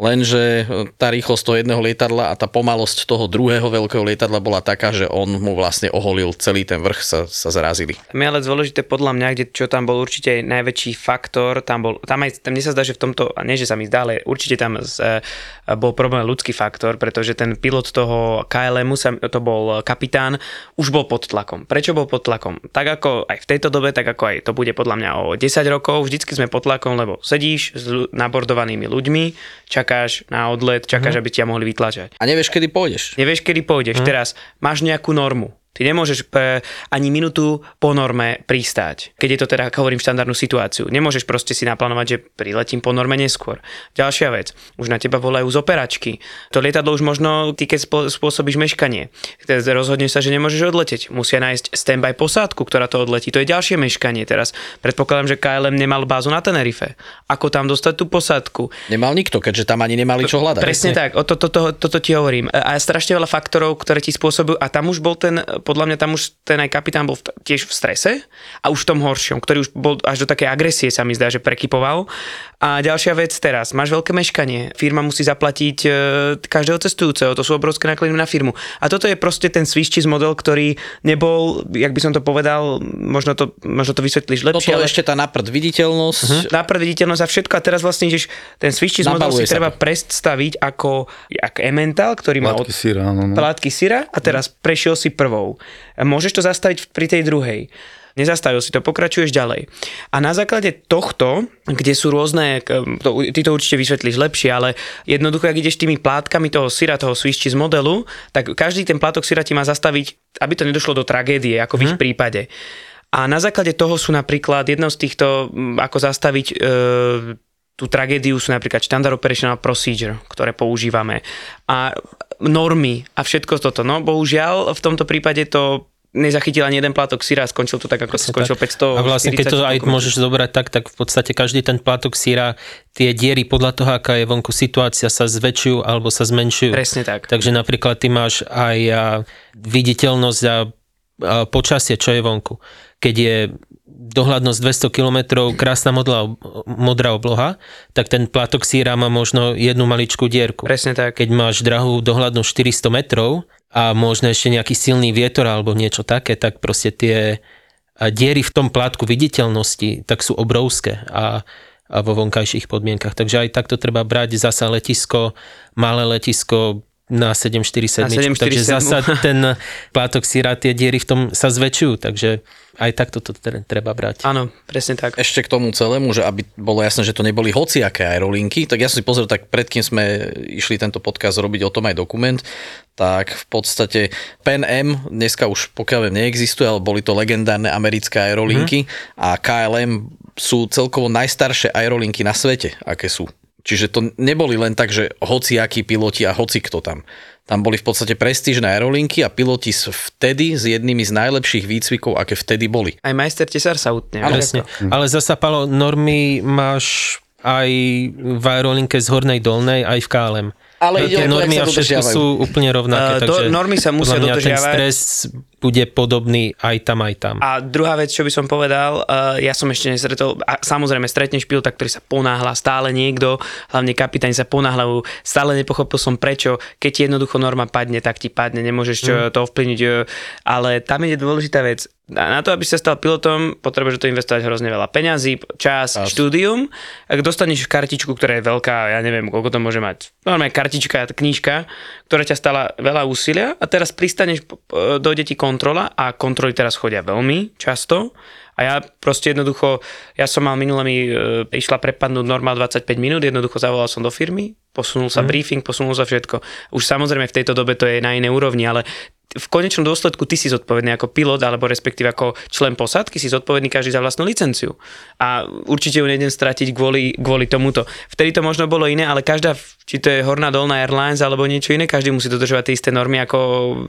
Lenže e, tá rýchlosť toho jedného lietadla a tá pomalosť toho druhého veľkého lietadla bola taká, že on mu vlastne oholil celý ten vrch, sa, sa zrazili. Tam je ale dôležité podľa mňa, kde, čo tam bol určite aj najväčší faktor, tam bol, tam aj, tam mne sa zdá, že v tomto, nie že sa mi zdá, ale určite tam z, e, bol problém ľudský faktor, pretože ten pilot toho KLM-u, sa, to bol kapitán, už bol pod tlakom. Prečo bol pod tlakom? Tak ako aj v tejto dobe, tak ako aj to bude podľa mňa o 10 rokov, vždycky sme pod tlakom, lebo sedíš s nabordovanými ľuďmi, čakáš čakáš na odlet, čakáš, aby ťa mohli vytlačať. A nevieš, kedy pôjdeš. Nevieš, kedy pôjdeš. Teraz máš nejakú normu. Ty nemôžeš ani minútu po norme pristáť, keď je to teda, hovorím, štandardnú situáciu. Nemôžeš proste si naplánovať, že priletím po norme neskôr. Ďalšia vec, už na teba volajú z operačky. To lietadlo už možno, ty keď spôsobíš meškanie, rozhodneš sa, že nemôžeš odletieť. Musia nájsť standby posádku, ktorá to odletí. To je ďalšie meškanie teraz. Predpokladám, že KLM nemal bázu na Tenerife. Ako tam dostať tú posádku? Nemal nikto, keďže tam ani nemali čo hľadať. Presne tak, o to, to, to, toto ti hovorím. A strašne veľa faktorov, ktoré ti spôsobujú. A tam už bol ten podľa mňa tam už ten aj kapitán bol v, tiež v strese a už v tom horšom, ktorý už bol až do takej agresie sa mi zdá, že prekypoval. A ďalšia vec teraz, máš veľké meškanie, firma musí zaplatiť e, každého cestujúceho, to sú obrovské náklady na firmu. A toto je proste ten cheese model, ktorý nebol, jak by som to povedal, možno to, možno to vysvetlíš lepšie. Toto ale... ešte tá naprd viditeľnosť. Uh-huh. Naprd viditeľnosť a všetko. A teraz vlastne ideš, ten cheese model si treba predstaviť ako jak Emmental, ktorý má od... syra, no, no. plátky syra a teraz prešiel si prvou. Môžeš to zastaviť pri tej druhej nezastavil si to, pokračuješ ďalej. A na základe tohto, kde sú rôzne, to, ty to určite vysvetlíš lepšie, ale jednoducho, ak ideš tými plátkami toho syra, toho Swiss cheese modelu, tak každý ten plátok syra ti má zastaviť, aby to nedošlo do tragédie, ako v ich mhm. prípade. A na základe toho sú napríklad jednou z týchto, ako zastaviť e, tú tragédiu sú napríklad Standard Operational Procedure, ktoré používame a normy a všetko toto. No bohužiaľ v tomto prípade to nezachytil ani jeden plátok syra a skončil to tak, ako Presne skončil tak. 500. A vlastne keď to aj môžeš zobrať tak, tak v podstate každý ten plátok syra, tie diery podľa toho, aká je vonku situácia, sa zväčšujú alebo sa zmenšujú. Presne tak. Takže napríklad ty máš aj viditeľnosť a počasie, čo je vonku. Keď je dohľadnosť 200 km, krásna modlá, modrá obloha, tak ten plátok síra má možno jednu maličkú dierku. Presne tak. Keď máš drahú dohľadnosť 400 metrov a možno ešte nejaký silný vietor alebo niečo také, tak proste tie diery v tom plátku viditeľnosti tak sú obrovské a, a vo vonkajších podmienkach. Takže aj takto treba brať zasa letisko, malé letisko, na 747. Na 747. Takže zasa ten plátok síra, tie diery v tom sa zväčšujú, takže aj takto to treba brať. Áno, presne tak. Ešte k tomu celému, že aby bolo jasné, že to neboli hociaké aerolinky, tak ja som si pozrel, tak predkým sme išli tento podcast robiť o tom aj dokument, tak v podstate Pan M dneska už pokiaľ viem neexistuje, ale boli to legendárne americké aerolinky mm. a KLM sú celkovo najstaršie aerolinky na svete, aké sú. Čiže to neboli len tak, že hociakí piloti a hoci kto tam. Tam boli v podstate prestížne aerolinky a piloti vtedy s jednými z najlepších výcvikov, aké vtedy boli. Aj majster tesár sa utne. Ale, ale zasa, Palo, normy máš aj v aerolinke z Hornej Dolnej, aj v KLM ale ide tie normy a všetko sú úplne rovnaké. Uh, takže normy sa musia dodržiavať. Ten stres bude podobný aj tam, aj tam. A druhá vec, čo by som povedal, uh, ja som ešte nesretol, a samozrejme stretneš pilota, ktorý sa ponáhla, stále niekto, hlavne kapitáni sa ponáhľajú, stále nepochopil som prečo, keď ti jednoducho norma padne, tak ti padne, nemôžeš mm. to ovplyvniť, ale tam je dôležitá vec, na to, aby sa stal pilotom, potrebuješ toho investovať hrozne veľa peňazí, čas, As. štúdium. Ak dostaneš kartičku, ktorá je veľká, ja neviem, koľko to môže mať, normálne kartička, knížka, ktorá ťa stala veľa úsilia a teraz pristaneš, dojde ti kontrola a kontroly teraz chodia veľmi často a ja proste jednoducho, ja som mal minule mi e, išla prepadnúť normál 25 minút, jednoducho zavolal som do firmy, posunul sa mm. briefing, posunul sa všetko. Už samozrejme v tejto dobe to je na inej úrovni, ale v konečnom dôsledku ty si zodpovedný ako pilot, alebo respektíve ako člen posádky, si zodpovedný každý za vlastnú licenciu. A určite ju nejdem stratiť kvôli, kvôli tomuto. Vtedy to možno bolo iné, ale každá, či to je Horná Dolná Airlines alebo niečo iné, každý musí dodržovať tie isté normy ako,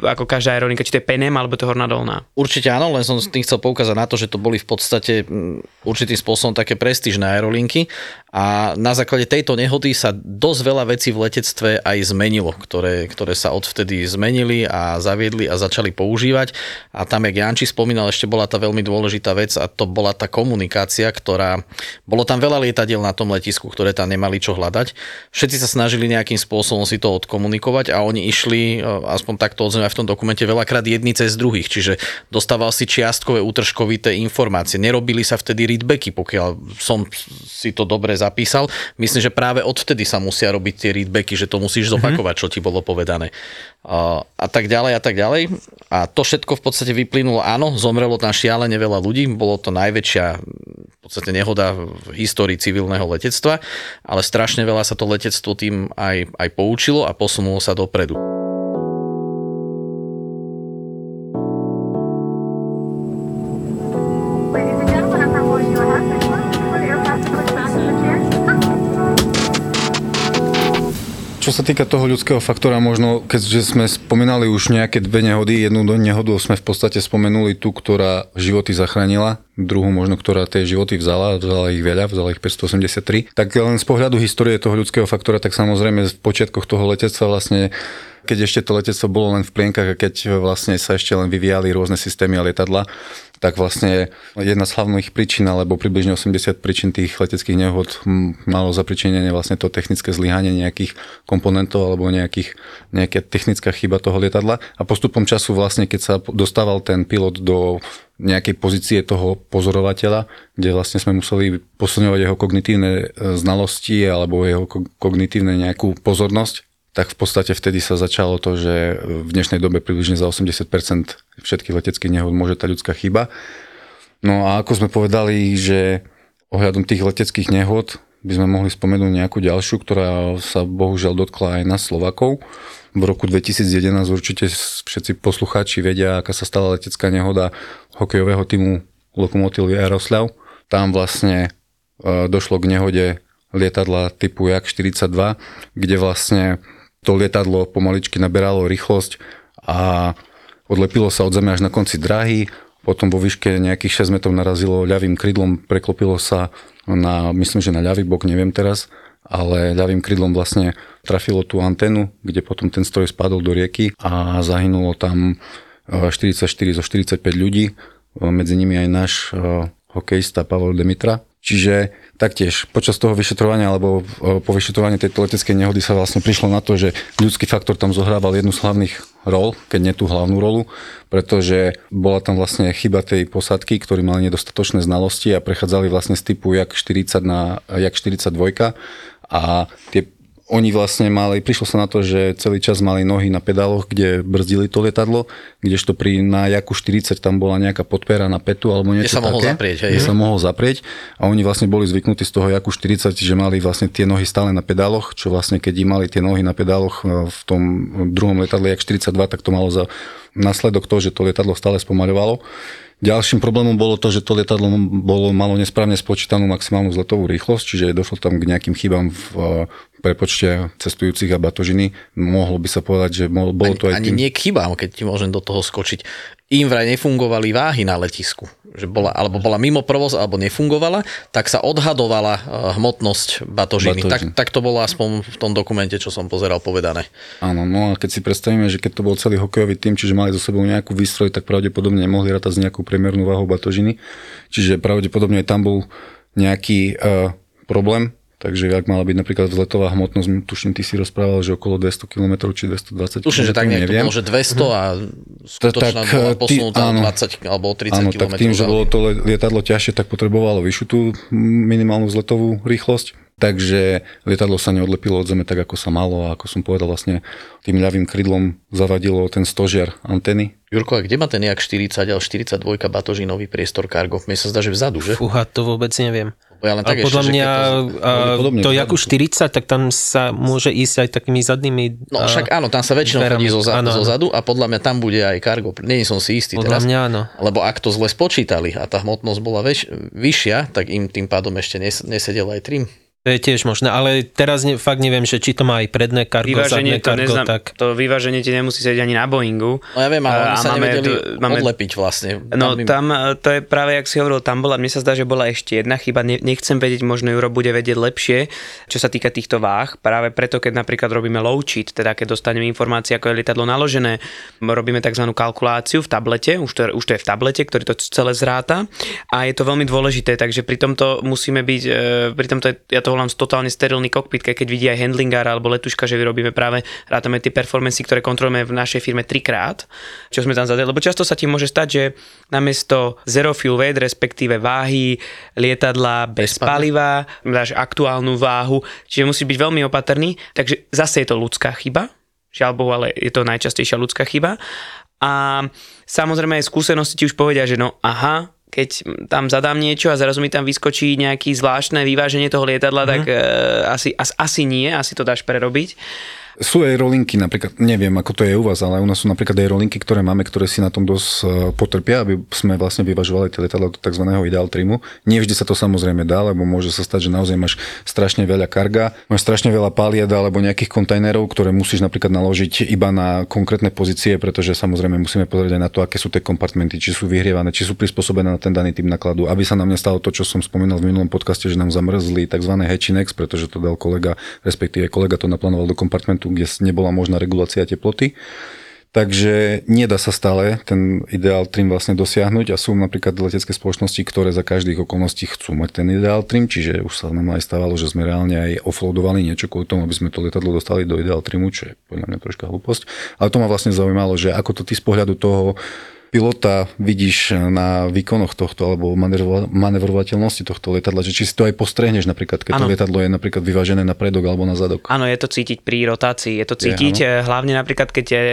ako každá aerolinka, či to je Penem alebo to Horná Dolná. Určite áno, len som tým chcel poukázať na to, že to boli v podstate mm, určitým spôsobom také prestížne aerolinky a na základe tejto nehody sa dosť veľa vecí v letectve aj zmenilo, ktoré, ktoré sa odvtedy zmenili a zaviedli zaviedli a začali používať. A tam, jak Janči spomínal, ešte bola tá veľmi dôležitá vec a to bola tá komunikácia, ktorá... Bolo tam veľa lietadiel na tom letisku, ktoré tam nemali čo hľadať. Všetci sa snažili nejakým spôsobom si to odkomunikovať a oni išli, e, aspoň takto odznieva v tom dokumente, veľakrát jedni cez druhých, čiže dostával si čiastkové útržkovité informácie. Nerobili sa vtedy readbacky, pokiaľ som si to dobre zapísal. Myslím, že práve odvtedy sa musia robiť tie readbacky, že to musíš zopakovať, čo ti bolo povedané a tak ďalej a tak ďalej. A to všetko v podstate vyplynulo, áno, zomrelo tam šialene veľa ľudí, bolo to najväčšia podstate nehoda v histórii civilného letectva, ale strašne veľa sa to letectvo tým aj, aj poučilo a posunulo sa dopredu. Čo sa týka toho ľudského faktora, možno keďže sme spomínali už nejaké dve nehody, jednu nehodu sme v podstate spomenuli tú, ktorá životy zachránila, druhú možno, ktorá tie životy vzala, vzala ich veľa, vzala ich 583. Tak len z pohľadu histórie toho ľudského faktora, tak samozrejme v počiatkoch toho letectva vlastne keď ešte to letectvo bolo len v plienkach a keď vlastne sa ešte len vyvíjali rôzne systémy a lietadla, tak vlastne jedna z hlavných príčin, alebo približne 80 príčin tých leteckých nehod malo zapričinenie vlastne to technické zlyhanie nejakých komponentov alebo nejakých, nejaká technická chyba toho lietadla. A postupom času vlastne, keď sa dostával ten pilot do nejakej pozície toho pozorovateľa, kde vlastne sme museli posilňovať jeho kognitívne e, znalosti alebo jeho kognitívne nejakú pozornosť, tak v podstate vtedy sa začalo to, že v dnešnej dobe približne za 80% všetkých leteckých nehod môže tá ľudská chyba. No a ako sme povedali, že ohľadom tých leteckých nehod by sme mohli spomenúť nejakú ďalšiu, ktorá sa bohužiaľ dotkla aj na Slovakov. V roku 2011 určite všetci poslucháči vedia, aká sa stala letecká nehoda hokejového týmu Lokomotívy Jaroslav. Tam vlastne e, došlo k nehode lietadla typu Jak-42, kde vlastne to lietadlo pomaličky naberalo rýchlosť a odlepilo sa od zeme až na konci dráhy, potom vo výške nejakých 6 metrov narazilo ľavým krydlom, preklopilo sa na, myslím, že na ľavý bok, neviem teraz, ale ľavým krydlom vlastne trafilo tú antenu, kde potom ten stroj spadol do rieky a zahynulo tam 44 zo 45 ľudí, medzi nimi aj náš eh, hokejista Pavel Demitra. Čiže taktiež počas toho vyšetrovania alebo e, po vyšetrovaní tejto leteckej nehody sa vlastne prišlo na to, že ľudský faktor tam zohrával jednu z hlavných rol, keď nie tú hlavnú rolu, pretože bola tam vlastne chyba tej posádky, ktorí mali nedostatočné znalosti a prechádzali vlastne z typu jak 40 na jak 42 a tie oni vlastne mali, prišlo sa na to, že celý čas mali nohy na pedáloch, kde brzdili to lietadlo, kdežto pri na Jaku 40 tam bola nejaká podpera na petu alebo niečo kde sa mohol zaprieť, hej. kde sa mohol zaprieť a oni vlastne boli zvyknutí z toho Jaku 40, že mali vlastne tie nohy stále na pedáloch, čo vlastne keď im mali tie nohy na pedáloch e, v tom druhom lietadle Jak 42, tak to malo za následok to, že to lietadlo stále spomaľovalo. Ďalším problémom bolo to, že to lietadlo bolo, malo nesprávne spočítanú maximálnu zletovú rýchlosť, čiže došlo tam k nejakým chybám v prepočte cestujúcich a batožiny. Mohlo by sa povedať, že bolo to aj Ani tým... nie k chybám, keď ti môžem do toho skočiť. Im vraj nefungovali váhy na letisku. Že bola, alebo bola mimo provoz, alebo nefungovala, tak sa odhadovala eh, hmotnosť batožiny. Tak, tak to bolo aspoň v tom dokumente, čo som pozeral povedané. Áno, no a keď si predstavíme, že keď to bol celý hokejový tým, čiže mali so sebou nejakú výstroj, tak pravdepodobne nemohli rátať s nejakú priemernú váhu batožiny. Čiže pravdepodobne tam bol nejaký uh, problém Takže ak mala byť napríklad vzletová hmotnosť, tuším, ty si rozprával, že okolo 200 km či 220 km. Tuším, že tak nejak neviem. to bolo, že 200 a skutočná tak, bola posunutá áno, 20 alebo 30 áno, km. tak tým, že bolo to lietadlo ťažšie, tak potrebovalo vyššiu tú minimálnu vzletovú rýchlosť. Takže lietadlo sa neodlepilo od zeme tak, ako sa malo a ako som povedal vlastne tým ľavým krydlom zavadilo ten stožiar anteny. Jurko, a kde má ten jak 40 ale 42 batožinový priestor cargo? Mne sa zdá, že vzadu, že? Fúha, to vôbec neviem. Ja len tak podľa ešte, mňa, to, to Jaku 40, tak tam sa môže ísť aj takými zadnými No však áno, tam sa väčšinou chodí zo, za, zo zadu a podľa mňa tam bude aj cargo. Nie som si istý podľa teraz. Mňa áno. Lebo ak to zle spočítali a tá hmotnosť bola väč, vyššia, tak im tým pádom ešte nes, nesedel aj trim. To je tiež možné, ale teraz ne, fakt neviem, že či to má aj predné kargo, vyváženie, zadné kargo, neznam, tak... To vyváženie ti nemusí sedieť ani na Boeingu. No ja viem, ale oni sa nevedeli d- máme, odlepiť vlastne. No tam, tam, e, to je práve, jak si hovoril, tam bola, mne sa zdá, že bola ešte jedna chyba, ne, nechcem vedieť, možno Euro bude vedieť lepšie, čo sa týka týchto váh, práve preto, keď napríklad robíme low cheat, teda keď dostaneme informácie, ako je lietadlo naložené, robíme tzv. kalkuláciu v tablete, už to, je, už to je v tablete, ktorý to celé zráta a je to veľmi dôležité, takže pri tomto musíme byť, e, pri tomto je, ja to volám totálne steril sterilný kokpit, keď vidí aj handlingára alebo letuška, že vyrobíme práve, rátame tie performancy, ktoré kontrolujeme v našej firme trikrát, čo sme tam zadali, lebo často sa ti môže stať, že namiesto zero fuel weight, respektíve váhy lietadla bez, bez paliva, dáš aktuálnu váhu, čiže musí byť veľmi opatrný, takže zase je to ľudská chyba, žiaľ Bohu, ale je to najčastejšia ľudská chyba. A samozrejme aj skúsenosti ti už povedia, že no aha, keď tam zadám niečo a zrazu mi tam vyskočí nejaký zvláštne vyváženie toho lietadla, mm-hmm. tak uh, asi, as, asi nie, asi to dáš prerobiť. Sú aerolinky, napríklad, neviem ako to je u vás, ale u nás sú napríklad aerolinky, ktoré máme, ktoré si na tom dosť e, potrpia, aby sme vlastne vyvažovali tie letadla do tzv. ideal trimu. Nie vždy sa to samozrejme dá, lebo môže sa stať, že naozaj máš strašne veľa karga, máš strašne veľa paliada alebo nejakých kontajnerov, ktoré musíš napríklad naložiť iba na konkrétne pozície, pretože samozrejme musíme pozrieť aj na to, aké sú tie kompartmenty, či sú vyhrievané, či sú prispôsobené na ten daný typ nakladu, aby sa nám nestalo to, čo som spomínal v minulom podcaste, že nám zamrzli tzv. hatchinex, pretože to dal kolega, respektíve kolega to naplánoval do kompartmentu kde nebola možná regulácia teploty. Takže nedá sa stále ten ideál trim vlastne dosiahnuť a sú napríklad letecké spoločnosti, ktoré za každých okolností chcú mať ten ideál trim, čiže už sa nám aj stávalo, že sme reálne aj offloadovali niečo kvôli tomu, aby sme to letadlo dostali do ideál trimu, čo je podľa mňa troška hlúposť. Ale to ma vlastne zaujímalo, že ako to ty z pohľadu toho pilota vidíš na výkonoch tohto alebo manevrovateľnosti tohto lietadla, že či si to aj postrehneš napríklad, keď ano. to lietadlo je napríklad vyvážené na predok alebo na zadok. Áno, je to cítiť pri rotácii, je to cítiť je, hlavne napríklad, keď je,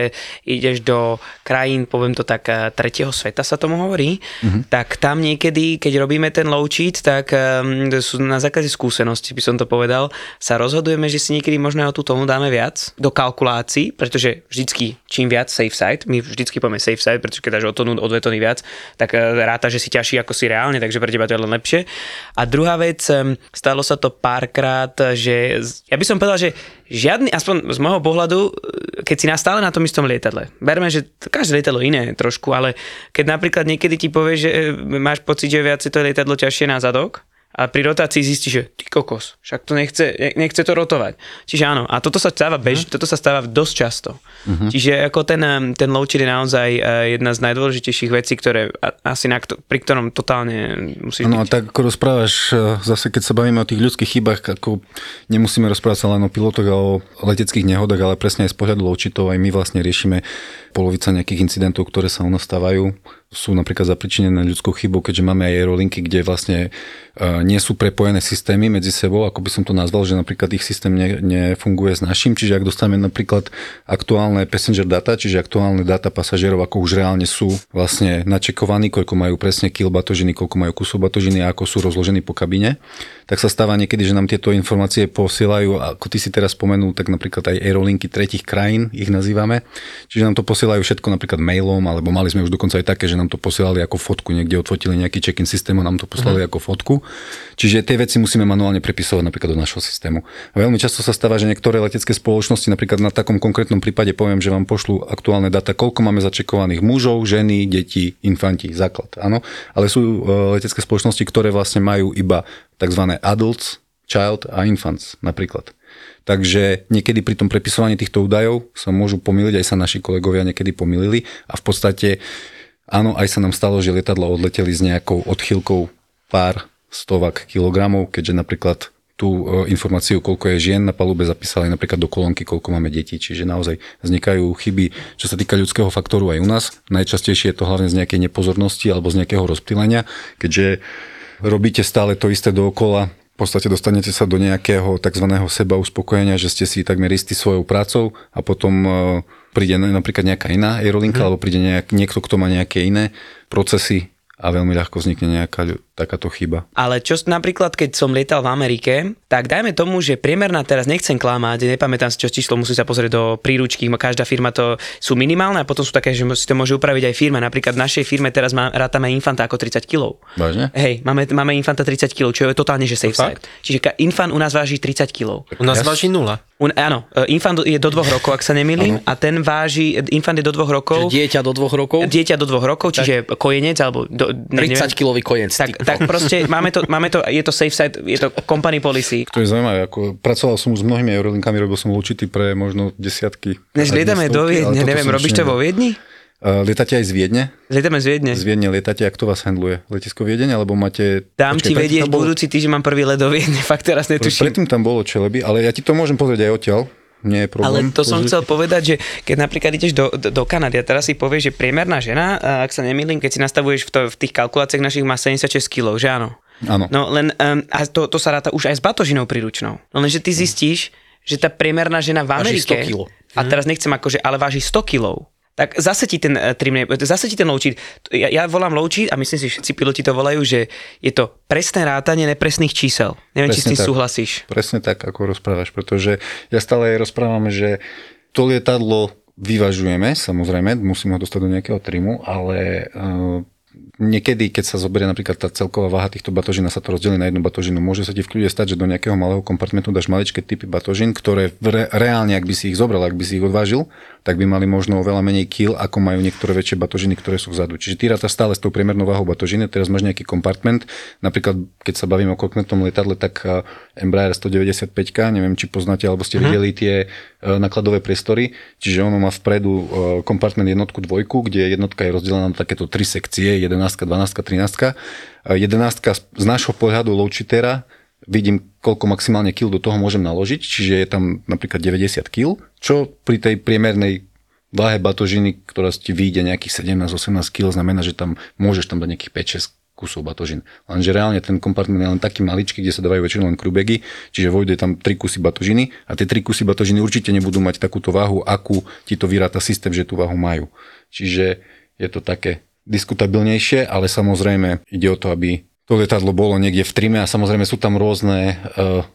ideš do krajín, poviem to tak, eh, tretieho sveta sa tomu hovorí, uh-huh. tak tam niekedy, keď robíme ten low cheat, tak um, na základe skúsenosti by som to povedal, sa rozhodujeme, že si niekedy možno o tú tónu dáme viac do kalkulácií, pretože vždycky čím viac safe side, my vždycky povieme safe side, pretože keď dáš o tonu, o dve tony viac, tak e, ráta, že si ťažší ako si reálne, takže pre teba to je len lepšie. A druhá vec, stalo sa to párkrát, že ja by som povedal, že žiadny, aspoň z môjho pohľadu, e, keď si stále na tom istom lietadle, berme, že každé lietadlo iné trošku, ale keď napríklad niekedy ti povie, že e, máš pocit, že viac to lietadlo ťažšie na zadok, a pri rotácii zistí, že ty kokos, však to nechce, nechce to rotovať. Čiže áno, a toto sa stáva bež, uh-huh. toto sa stáva dosť často. Uh-huh. Čiže ako ten, ten low je naozaj eh, jedna z najdôležitejších vecí, ktoré asi na, pri ktorom totálne musíš Áno, a tak ako rozprávaš, eh, zase keď sa bavíme o tých ľudských chybách, ako nemusíme rozprávať sa len o pilotoch a o leteckých nehodách, ale presne aj z pohľadu low aj my vlastne riešime polovica nejakých incidentov, ktoré sa u nás stávajú sú napríklad zapričinené ľudskou chybou, keďže máme aj aerolinky, kde vlastne uh, nie sú prepojené systémy medzi sebou, ako by som to nazval, že napríklad ich systém ne, nefunguje s našim, čiže ak dostaneme napríklad aktuálne passenger data, čiže aktuálne data pasažierov, ako už reálne sú vlastne načekovaní, koľko majú presne kil batožiny, koľko majú kusov batožiny a ako sú rozložení po kabine, tak sa stáva niekedy, že nám tieto informácie posielajú, ako ty si teraz spomenul, tak napríklad aj aerolinky tretich krajín ich nazývame, čiže nám to posielajú všetko napríklad mailom, alebo mali sme už dokonca aj také, že nám to posielali ako fotku, niekde odfotili nejaký check-in systém a nám to poslali uh-huh. ako fotku. Čiže tie veci musíme manuálne prepisovať napríklad do našho systému. A veľmi často sa stáva, že niektoré letecké spoločnosti, napríklad na takom konkrétnom prípade poviem, že vám pošlú aktuálne data, koľko máme začekovaných mužov, ženy, deti, infanti, základ. Áno, ale sú e, letecké spoločnosti, ktoré vlastne majú iba tzv. adults, child a infants napríklad. Takže niekedy pri tom prepisovaní týchto údajov sa môžu pomýliť, aj sa naši kolegovia niekedy pomýlili a v podstate Áno, aj sa nám stalo, že lietadla odleteli s nejakou odchýlkou pár stovak kilogramov, keďže napríklad tú e, informáciu, koľko je žien na palube, zapísali napríklad do kolónky, koľko máme detí. Čiže naozaj vznikajú chyby, čo sa týka ľudského faktoru aj u nás. Najčastejšie je to hlavne z nejakej nepozornosti alebo z nejakého rozptýlenia, keďže robíte stále to isté dookola, v podstate dostanete sa do nejakého tzv. seba uspokojenia, že ste si takmer istí svojou prácou a potom e, príde napríklad nejaká iná aerolinka, hmm. alebo príde nejak, niekto, kto má nejaké iné procesy a veľmi ľahko vznikne nejaká takáto chyba. Ale čo napríklad, keď som lietal v Amerike, tak dajme tomu, že priemerná teraz nechcem klamať, nepamätám si čo číslo, musí sa pozrieť do príručky, každá firma to sú minimálne a potom sú také, že si to môže upraviť aj firma. Napríklad v našej firme teraz má, rátame Infanta ako 30 kg. Vážne? Hej, máme, máme Infanta 30 kg, čo je totálne, že safe side. Čiže Infant u nás váži 30 kg. U nás váži nula. Un, áno, e, infant je do dvoch rokov, ak sa nemýlim, a ten váži, infant je do dvoch rokov. Čiže dieťa do dvoch rokov? Dieťa do dvoch rokov, čiže tak, kojenec, alebo... Do, ne, 30 kilový kojenec. Tak, tak proste <laughs> máme to, máme to, je to safe side, je to company policy. To je zaujímavé, ako pracoval som s mnohými eurolinkami, robil som určitý pre možno desiatky. Než lietame do Viedne, neviem, robíš to vo Viedni? Uh, lietate aj z Viedne? Lietame z Viedne. Z Viedne lietate, ak to vás handluje? Letisko Viedeň, alebo máte... Dám ti vedieť budúci týždeň mám prvý let do Viedne, <laughs> fakt teraz netuším. Predtým tam bolo Čeleby, ale ja ti to môžem pozrieť aj odtiaľ nie je problém. Ale to som chcel povedať, že keď napríklad ideš do, do, do Kanady a teraz si povieš, že priemerná žena, ak sa nemýlim, keď si nastavuješ v, to, v tých kalkuláciách našich má 76 kg, že áno? Áno. No len, um, a to, to sa ráta už aj s batožinou príručnou. No lenže ty zistíš, že tá priemerná žena v Amerike, a teraz nechcem akože, ale váži 100 kg. Tak zase ti ten eh, trim, ne- zase ti ten low cheat, ja, ja volám low cheat a myslím si, že všetci piloti to volajú, že je to presné rátanie nepresných čísel. Neviem, či s Presne tým tak. súhlasíš. Presne tak, ako rozprávaš, pretože ja stále aj rozprávam, že to lietadlo vyvažujeme, samozrejme, musíme ho dostať do nejakého trimu, ale uh, niekedy, keď sa zoberie napríklad tá celková váha týchto batožín a sa to rozdelí na jednu batožinu, môže sa ti v kľude stať, že do nejakého malého kompartmentu dáš maličké typy batožín, ktoré re, reálne, ak by si ich zobral, ak by si ich odvážil, tak by mali možno oveľa menej kil, ako majú niektoré väčšie batožiny, ktoré sú vzadu. Čiže ty rátaš stále s tou priemernou váhou batožiny, teraz máš nejaký kompartment, napríklad keď sa bavíme o koknetom lietadle, tak Embraer 195, neviem, či poznáte, alebo ste videli tie eh, nakladové priestory, čiže ono má vpredu eh, kompartment jednotku, dvojku, kde jednotka je rozdelená na takéto tri sekcie, 11, 12, 13. 11 z nášho pohľadu low-cheatera vidím, koľko maximálne kil do toho môžem naložiť, čiže je tam napríklad 90 kil, čo pri tej priemernej váhe batožiny, ktorá ti vyjde nejakých 17-18 kg, znamená, že tam môžeš tam dať nejakých 5-6 kusov batožín. Lenže reálne ten kompartment je len taký maličký, kde sa dávajú väčšinou len krubegy, čiže vojde tam 3 kusy batožiny a tie 3 kusy batožiny určite nebudú mať takúto váhu, akú ti to vyráta systém, že tú váhu majú. Čiže je to také diskutabilnejšie, ale samozrejme ide o to, aby to lietadlo bolo niekde v trime a samozrejme sú tam rôzne, uh,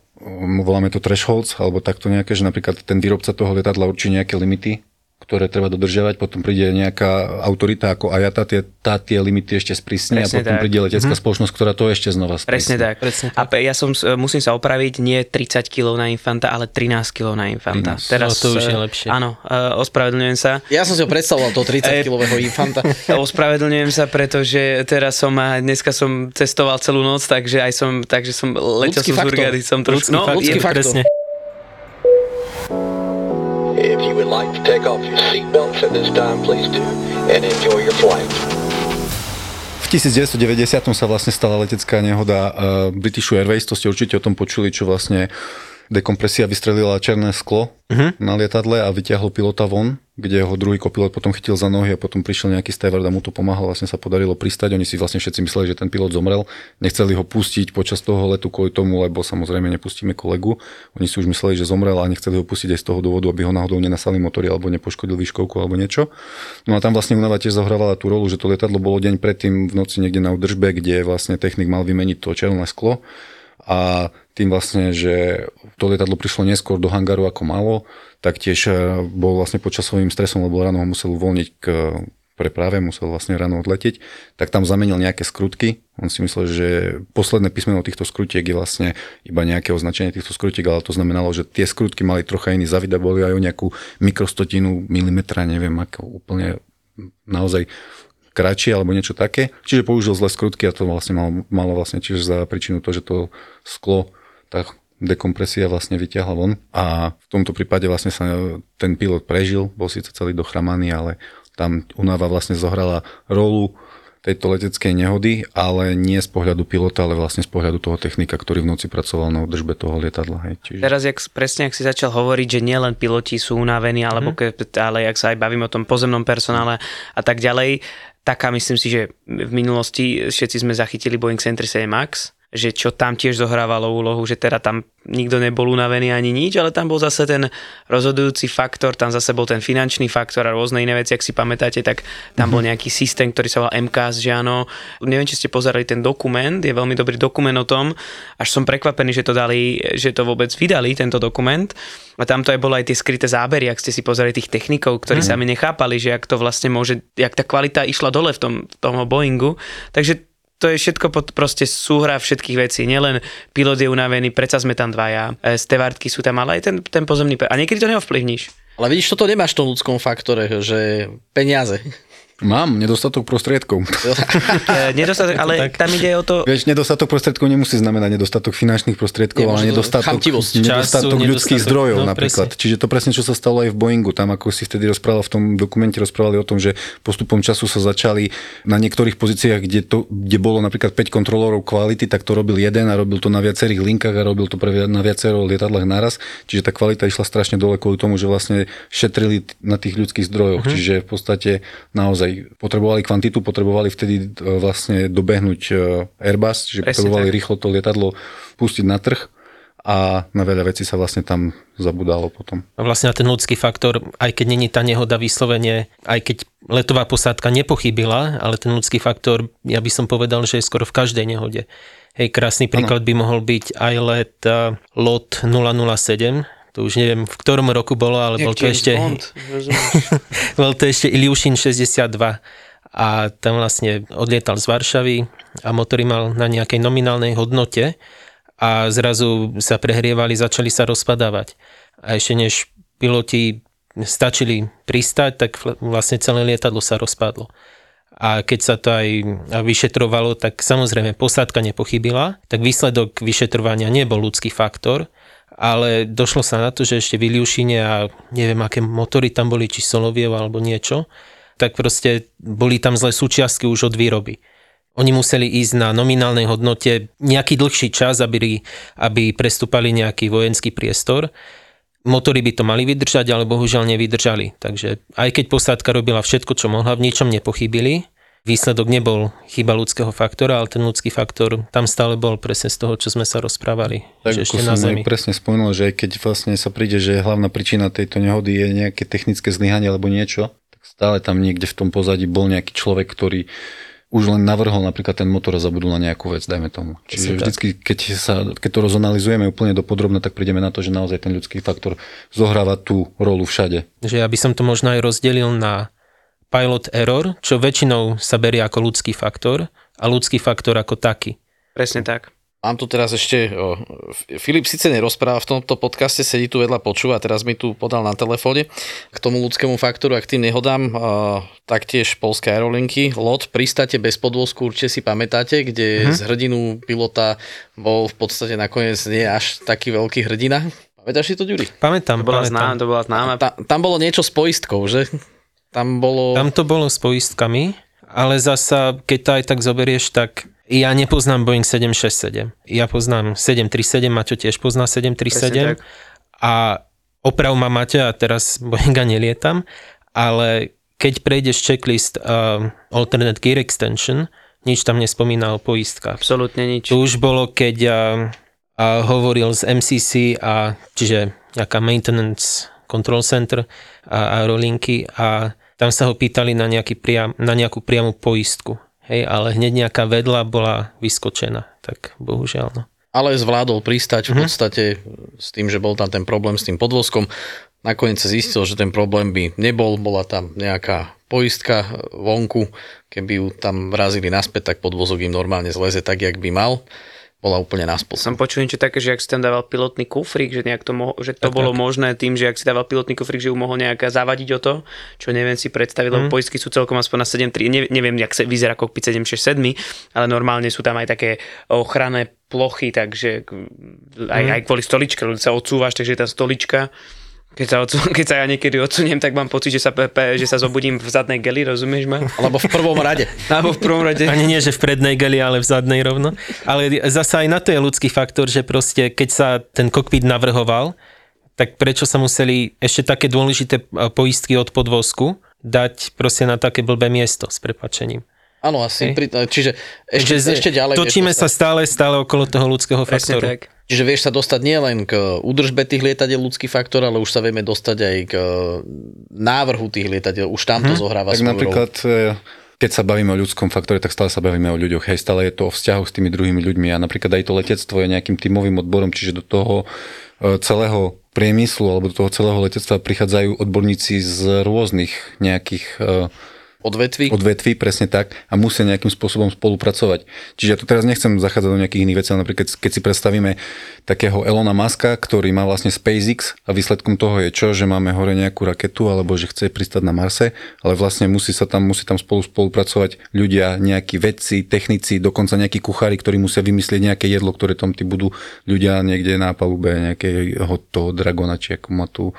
voláme to thresholds, alebo takto nejaké, že napríklad ten výrobca toho lietadla určí nejaké limity, ktoré treba dodržiavať, potom príde nejaká autorita ako IATA, tie, tá tie limity ešte sprísne a potom tak. príde letecká spoločnosť, ktorá to ešte znova sprísne. Presne tak. Presne A pe- ja som, musím sa opraviť, nie 30 kg na infanta, ale 13 kg na infanta. 13. Teraz, No, to už je eh, lepšie. Áno, eh, ospravedlňujem sa. Ja som si ho predstavoval, toho 30-kilového infanta. <laughs> Ospravedlňujem sa, pretože teraz som a dneska som cestoval celú noc, takže aj som, takže som letel Ľudský som z faktor. Hurgady, som trošku, Ľudský no, ľudský je, faktor. presne. To take off your seatbelts at this time, please do, and enjoy your flight. V 1990 sa vlastne stala letecká nehoda uh, British Airways, to ste určite o tom počuli, čo vlastne dekompresia vystrelila černé sklo uh-huh. na lietadle a vyťahlo pilota von, kde ho druhý kopilot potom chytil za nohy a potom prišiel nejaký steward a mu to pomáhal, vlastne sa podarilo pristať. Oni si vlastne všetci mysleli, že ten pilot zomrel, nechceli ho pustiť počas toho letu kvôli tomu, lebo samozrejme nepustíme kolegu. Oni si už mysleli, že zomrel a nechceli ho pustiť aj z toho dôvodu, aby ho náhodou nenasali motory alebo nepoškodil výškovku alebo niečo. No a tam vlastne Unava tiež zohrávala tú rolu, že to lietadlo bolo deň predtým v noci niekde na údržbe, kde vlastne technik mal vymeniť to červené sklo a tým vlastne, že to lietadlo prišlo neskôr do hangaru ako malo, tak tiež eh, bol vlastne pod časovým stresom, lebo ráno ho musel uvoľniť k preprave, musel vlastne ráno odletieť, tak tam zamenil nejaké skrutky. On si myslel, že posledné písmeno týchto skrutiek je vlastne iba nejaké označenie týchto skrutiek, ale to znamenalo, že tie skrutky mali trocha iný zavid a boli aj o nejakú mikrostotinu milimetra, neviem, ako úplne naozaj kratšie alebo niečo také. Čiže použil zle skrutky a to vlastne malo, malo vlastne tiež za príčinu to, že to sklo, tá dekompresia vlastne vyťahla von a v tomto prípade vlastne sa ten pilot prežil, bol síce celý dochramaný, ale tam Unava vlastne zohrala rolu tejto leteckej nehody, ale nie z pohľadu pilota, ale vlastne z pohľadu toho technika, ktorý v noci pracoval na údržbe toho lietadla. Hej. Čiže... Teraz, jak, presne, ak si začal hovoriť, že nielen piloti sú unavení, alebo ke, ale jak sa aj bavíme o tom pozemnom personále a tak ďalej, taká myslím si, že v minulosti všetci sme zachytili Boeing 737 MAX, že čo tam tiež zohrávalo úlohu, že teda tam nikto nebol unavený ani nič, ale tam bol zase ten rozhodujúci faktor, tam zase bol ten finančný faktor a rôzne iné veci, ak si pamätáte, tak tam bol nejaký systém, ktorý sa volal MKS, že áno. Neviem, či ste pozerali ten dokument, je veľmi dobrý dokument o tom, až som prekvapený, že to dali, že to vôbec vydali, tento dokument. A tam to aj bolo aj tie skryté zábery, ak ste si pozerali tých technikov, ktorí mm. sami nechápali, že jak to vlastne môže, jak tá kvalita išla dole v tom, v tom Boeingu. Takže to je všetko pod, proste súhra všetkých vecí. Nielen pilot je unavený, predsa sme tam dvaja, e, stevardky sú tam, ale aj ten, ten pozemný... A niekedy to neovplyvníš. Ale vidíš, toto nemáš v tom ľudskom faktore, že peniaze. Mám nedostatok prostriedkov. <laughs> Nedostatok, ale tam ide o to... Vieš, nedostatok prostriedkov nemusí znamenať nedostatok finančných prostriedkov, Nie, ale nedostatok, nedostatok Času, ľudských nedostatok- zdrojov no, napríklad. presne. Čiže to presne, čo sa stalo aj v Boeingu. Tam, ako si vtedy rozprával v tom dokumente, rozprávali o tom, že postupom času sa začali na niektorých pozíciách, kde, to, kde bolo napríklad 5 kontrolórov kvality, tak to robil jeden a robil to na viacerých linkách a robil to pre, na viacero lietadlách naraz. Čiže tá kvalita išla strašne dole kvôli tomu, že vlastne šetrili na tých ľudských zdrojoch. Čiže v podstate naozaj potrebovali kvantitu, potrebovali vtedy e, vlastne dobehnúť e, Airbus, čiže Presne potrebovali tak. rýchlo to lietadlo pustiť na trh a na veľa vecí sa vlastne tam zabudalo potom. A vlastne na ten ľudský faktor, aj keď není tá nehoda vyslovene, aj keď letová posádka nepochybila, ale ten ľudský faktor, ja by som povedal, že je skoro v každej nehode. Hej, krásny príklad ano. by mohol byť aj let uh, LOT 007, to už neviem, v ktorom roku bolo, ale bol to ešte... <laughs> bol to ešte Iliušin 62 a tam vlastne odlietal z Varšavy a motory mal na nejakej nominálnej hodnote a zrazu sa prehrievali, začali sa rozpadávať. A ešte než piloti stačili pristať, tak vlastne celé lietadlo sa rozpadlo. A keď sa to aj vyšetrovalo, tak samozrejme posádka nepochybila, tak výsledok vyšetrovania nebol ľudský faktor, ale došlo sa na to, že ešte v Iliušine a neviem, aké motory tam boli, či Soloviev alebo niečo, tak proste boli tam zlé súčiastky už od výroby. Oni museli ísť na nominálnej hodnote nejaký dlhší čas, aby, aby prestúpali nejaký vojenský priestor. Motory by to mali vydržať, ale bohužiaľ nevydržali. Takže aj keď posádka robila všetko, čo mohla, v ničom nepochybili. Výsledok nebol chyba ľudského faktora, ale ten ľudský faktor tam stále bol presne z toho, čo sme sa rozprávali. Tak že ešte na zemi. presne spomenul, že keď vlastne sa príde, že hlavná príčina tejto nehody je nejaké technické zlyhanie alebo niečo, tak stále tam niekde v tom pozadí bol nejaký človek, ktorý už len navrhol napríklad ten motor a zabudol na nejakú vec, dajme tomu. Čiže vždycky, keď, sa, keď to rozanalizujeme úplne do podrobna, tak prídeme na to, že naozaj ten ľudský faktor zohráva tú rolu všade. Že ja by som to možno aj rozdelil na pilot error, čo väčšinou sa berie ako ľudský faktor a ľudský faktor ako taký. Presne tak. Mám tu teraz ešte, o, Filip síce nerozpráva v tomto podcaste, sedí tu vedľa počúva, teraz mi tu podal na telefóne k tomu ľudskému faktoru a k tým nehodám, o, taktiež polské aerolinky, LOT, pristáte bez podvozku, určite si pamätáte, kde uh-huh. z hrdinu pilota bol v podstate nakoniec nie až taký veľký hrdina. Pamätáš si to, Ďuri? Pamätám, to bola pamätám. Známa, to bola známa. Ta, tam bolo niečo s poistkou, že? Tam bolo... Tam to bolo s poistkami, ale zasa, keď to aj tak zoberieš, tak ja nepoznám Boeing 767. Ja poznám 737, Maťo tiež pozná 737 a oprav ma Maťo a teraz <laughs> Boeinga nelietam, ale keď prejdeš checklist uh, Alternate Gear Extension, nič tam nespomína o poistkách. Absolútne nič. To už bolo, keď uh, uh, hovoril z MCC, a, čiže nejaká Maintenance Control Center a aerolinky a tam sa ho pýtali na, nejaký priam, na nejakú priamu poistku hej, ale hneď nejaká vedla bola vyskočená, tak bohužiaľ. No. Ale zvládol pristať v mhm. podstate mm-hmm. s tým, že bol tam ten problém s tým podvozkom. Nakoniec sa zistil, že ten problém by nebol, bola tam nejaká poistka vonku, keby ju tam vrazili naspäť, tak podvozok im normálne zleze tak, jak by mal bola úplne na spol. Som počul niečo také, že ak si tam dával pilotný kufrík, že, nejak to, mo- že to tak, bolo tak. možné tým, že ak si dával pilotný kufrík, že ju mohol nejak zavadiť o to, čo neviem si predstaviť, lebo mm. poistky sú celkom aspoň na 7.3, ne, neviem, jak sa vyzerá kokpit 767, ale normálne sú tam aj také ochranné plochy, takže aj, mm. aj kvôli stoličke, ľudia sa odsúvaš, takže tá stolička keď sa, odsun- <laughs> keď sa ja niekedy odsuniem, tak mám pocit, že sa, že sa zobudím v zadnej geli, rozumieš ma? <laughs> Alebo v prvom rade. <laughs> Alebo v prvom rade. Ani nie, že v prednej geli, ale v zadnej rovno. Ale zasa aj na to je ľudský faktor, že proste keď sa ten kokpit navrhoval, tak prečo sa museli ešte také dôležité poistky od podvozku dať proste na také blbé miesto s prepačením. Áno, asi. Pri, čiže ešte, ešte ďalej. Točíme sa stále, stále okolo toho ľudského Presne faktoru. Tak. Čiže vieš sa dostať nielen k údržbe tých lietadiel ľudský faktor, ale už sa vieme dostať aj k návrhu tých lietadiel. Už tam to hmm. zohráva Tak napríklad, rolu. E, keď sa bavíme o ľudskom faktore, tak stále sa bavíme o ľuďoch. Hej, stále je to o vzťahu s tými druhými ľuďmi a napríklad aj to letectvo je nejakým tímovým odborom, čiže do toho e, celého priemyslu alebo do toho celého letectva prichádzajú odborníci z rôznych nejakých e, odvetví. Odvetví, presne tak. A musia nejakým spôsobom spolupracovať. Čiže ja tu teraz nechcem zachádzať do nejakých iných vecí, ale napríklad keď si predstavíme takého Elona Muska, ktorý má vlastne SpaceX a výsledkom toho je čo, že máme hore nejakú raketu alebo že chce pristať na Marse, ale vlastne musí sa tam, musí tam spolu spolupracovať ľudia, nejakí vedci, technici, dokonca nejakí kuchári, ktorí musia vymyslieť nejaké jedlo, ktoré tam tí budú ľudia niekde na palube nejakého toho dragona, či ako má tu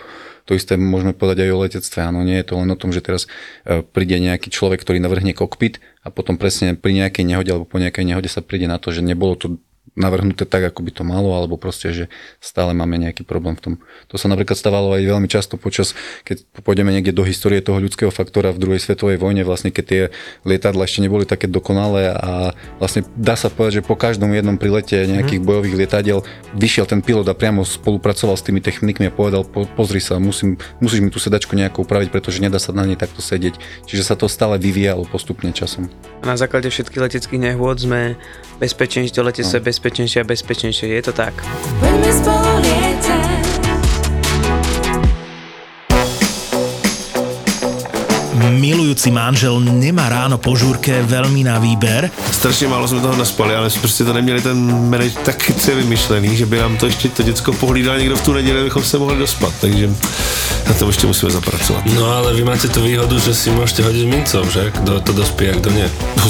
to isté môžeme povedať aj o letectve. Áno, nie je to len o tom, že teraz e, príde nejaký človek, ktorý navrhne kokpit a potom presne pri nejakej nehode alebo po nejakej nehode sa príde na to, že nebolo to navrhnuté tak, ako by to malo, alebo proste, že stále máme nejaký problém v tom. To sa napríklad stávalo aj veľmi často počas, keď pôjdeme niekde do histórie toho ľudského faktora v druhej svetovej vojne, vlastne keď tie lietadla ešte neboli také dokonalé a vlastne dá sa povedať, že po každom jednom prilete nejakých mm. bojových lietadiel vyšiel ten pilot a priamo spolupracoval s tými technikmi a povedal, po, pozri sa, musím, musíš mi tú sedačku nejako upraviť, pretože nedá sa na nej takto sedieť. Čiže sa to stále vyvíjalo postupne časom. Na základe všetkých leteckých nehôd sme bezpečnejšie, to letectve no. Bezpečnejšie a bezpečnejšie. Je to tak. Poďme spolu milujúci manžel nemá ráno po žúrke veľmi na výber. Strašně málo jsme toho naspali, ale jsme prostě to neměli ten meneč tak chytře vymyšlený, že by nám to ještě to děcko pohlídal někdo v tu neděli, abychom se mohli dospat, takže na to ještě musíme zapracovat. No ale vy máte tu výhodu, že si můžete hodit mincov, že? Kdo to dospí a kdo ne. <laughs>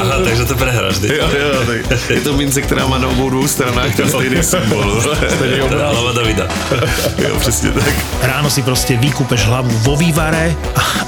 Aha, takže to prehráš. Jo, jo, tak je to mince, která má na obou dvou stranách ten stejný symbol. Hlava Davida. jo, přesně tak. Ráno si prostě vykúpeš hlavu vo vývare,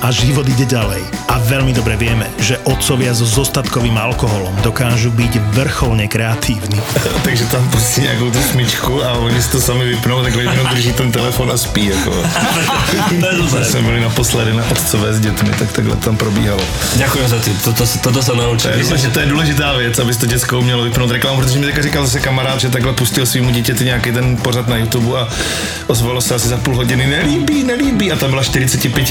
a život ide ďalej. A veľmi dobre vieme, že otcovia so zostatkovým alkoholom dokážu byť vrcholne kreatívni. <laughs> Takže tam pustí nejakú tú smyčku a oni si to sami vypnou, tak jenom drží ten telefon a spí. Jako. <laughs> to jsme byli naposledy na otcové s dětmi, tak takhle tam probíhalo. Ďakujem za ty, toto, toto sa naučil. To je, že to je důležitá věc, aby to děcko umělo vypnout reklamu, protože mi teďka říkal zase kamarád, že takhle pustil svýmu dítěti nějaký ten pořad na YouTube a ozvalo se asi za půl hodiny, nelíbí, nelíbí a tam byla 45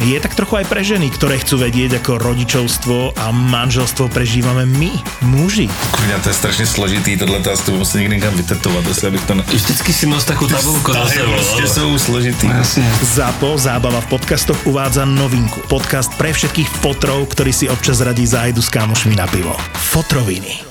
je tak trochu aj pre ženy, ktoré chcú vedieť, ako rodičovstvo a manželstvo prežívame my, muži. Kurňa, to je strašne složitý, tohle to asi musím niekde niekam vytetovať, asi abych to... Na... Vždycky si nos takú tabulku za sebou. Prostě sú složitý. Zapo, zábava v podcastoch uvádza novinku. Podcast pre všetkých fotrov, ktorí si občas radí zájdu s kámošmi na pivo. Fotroviny.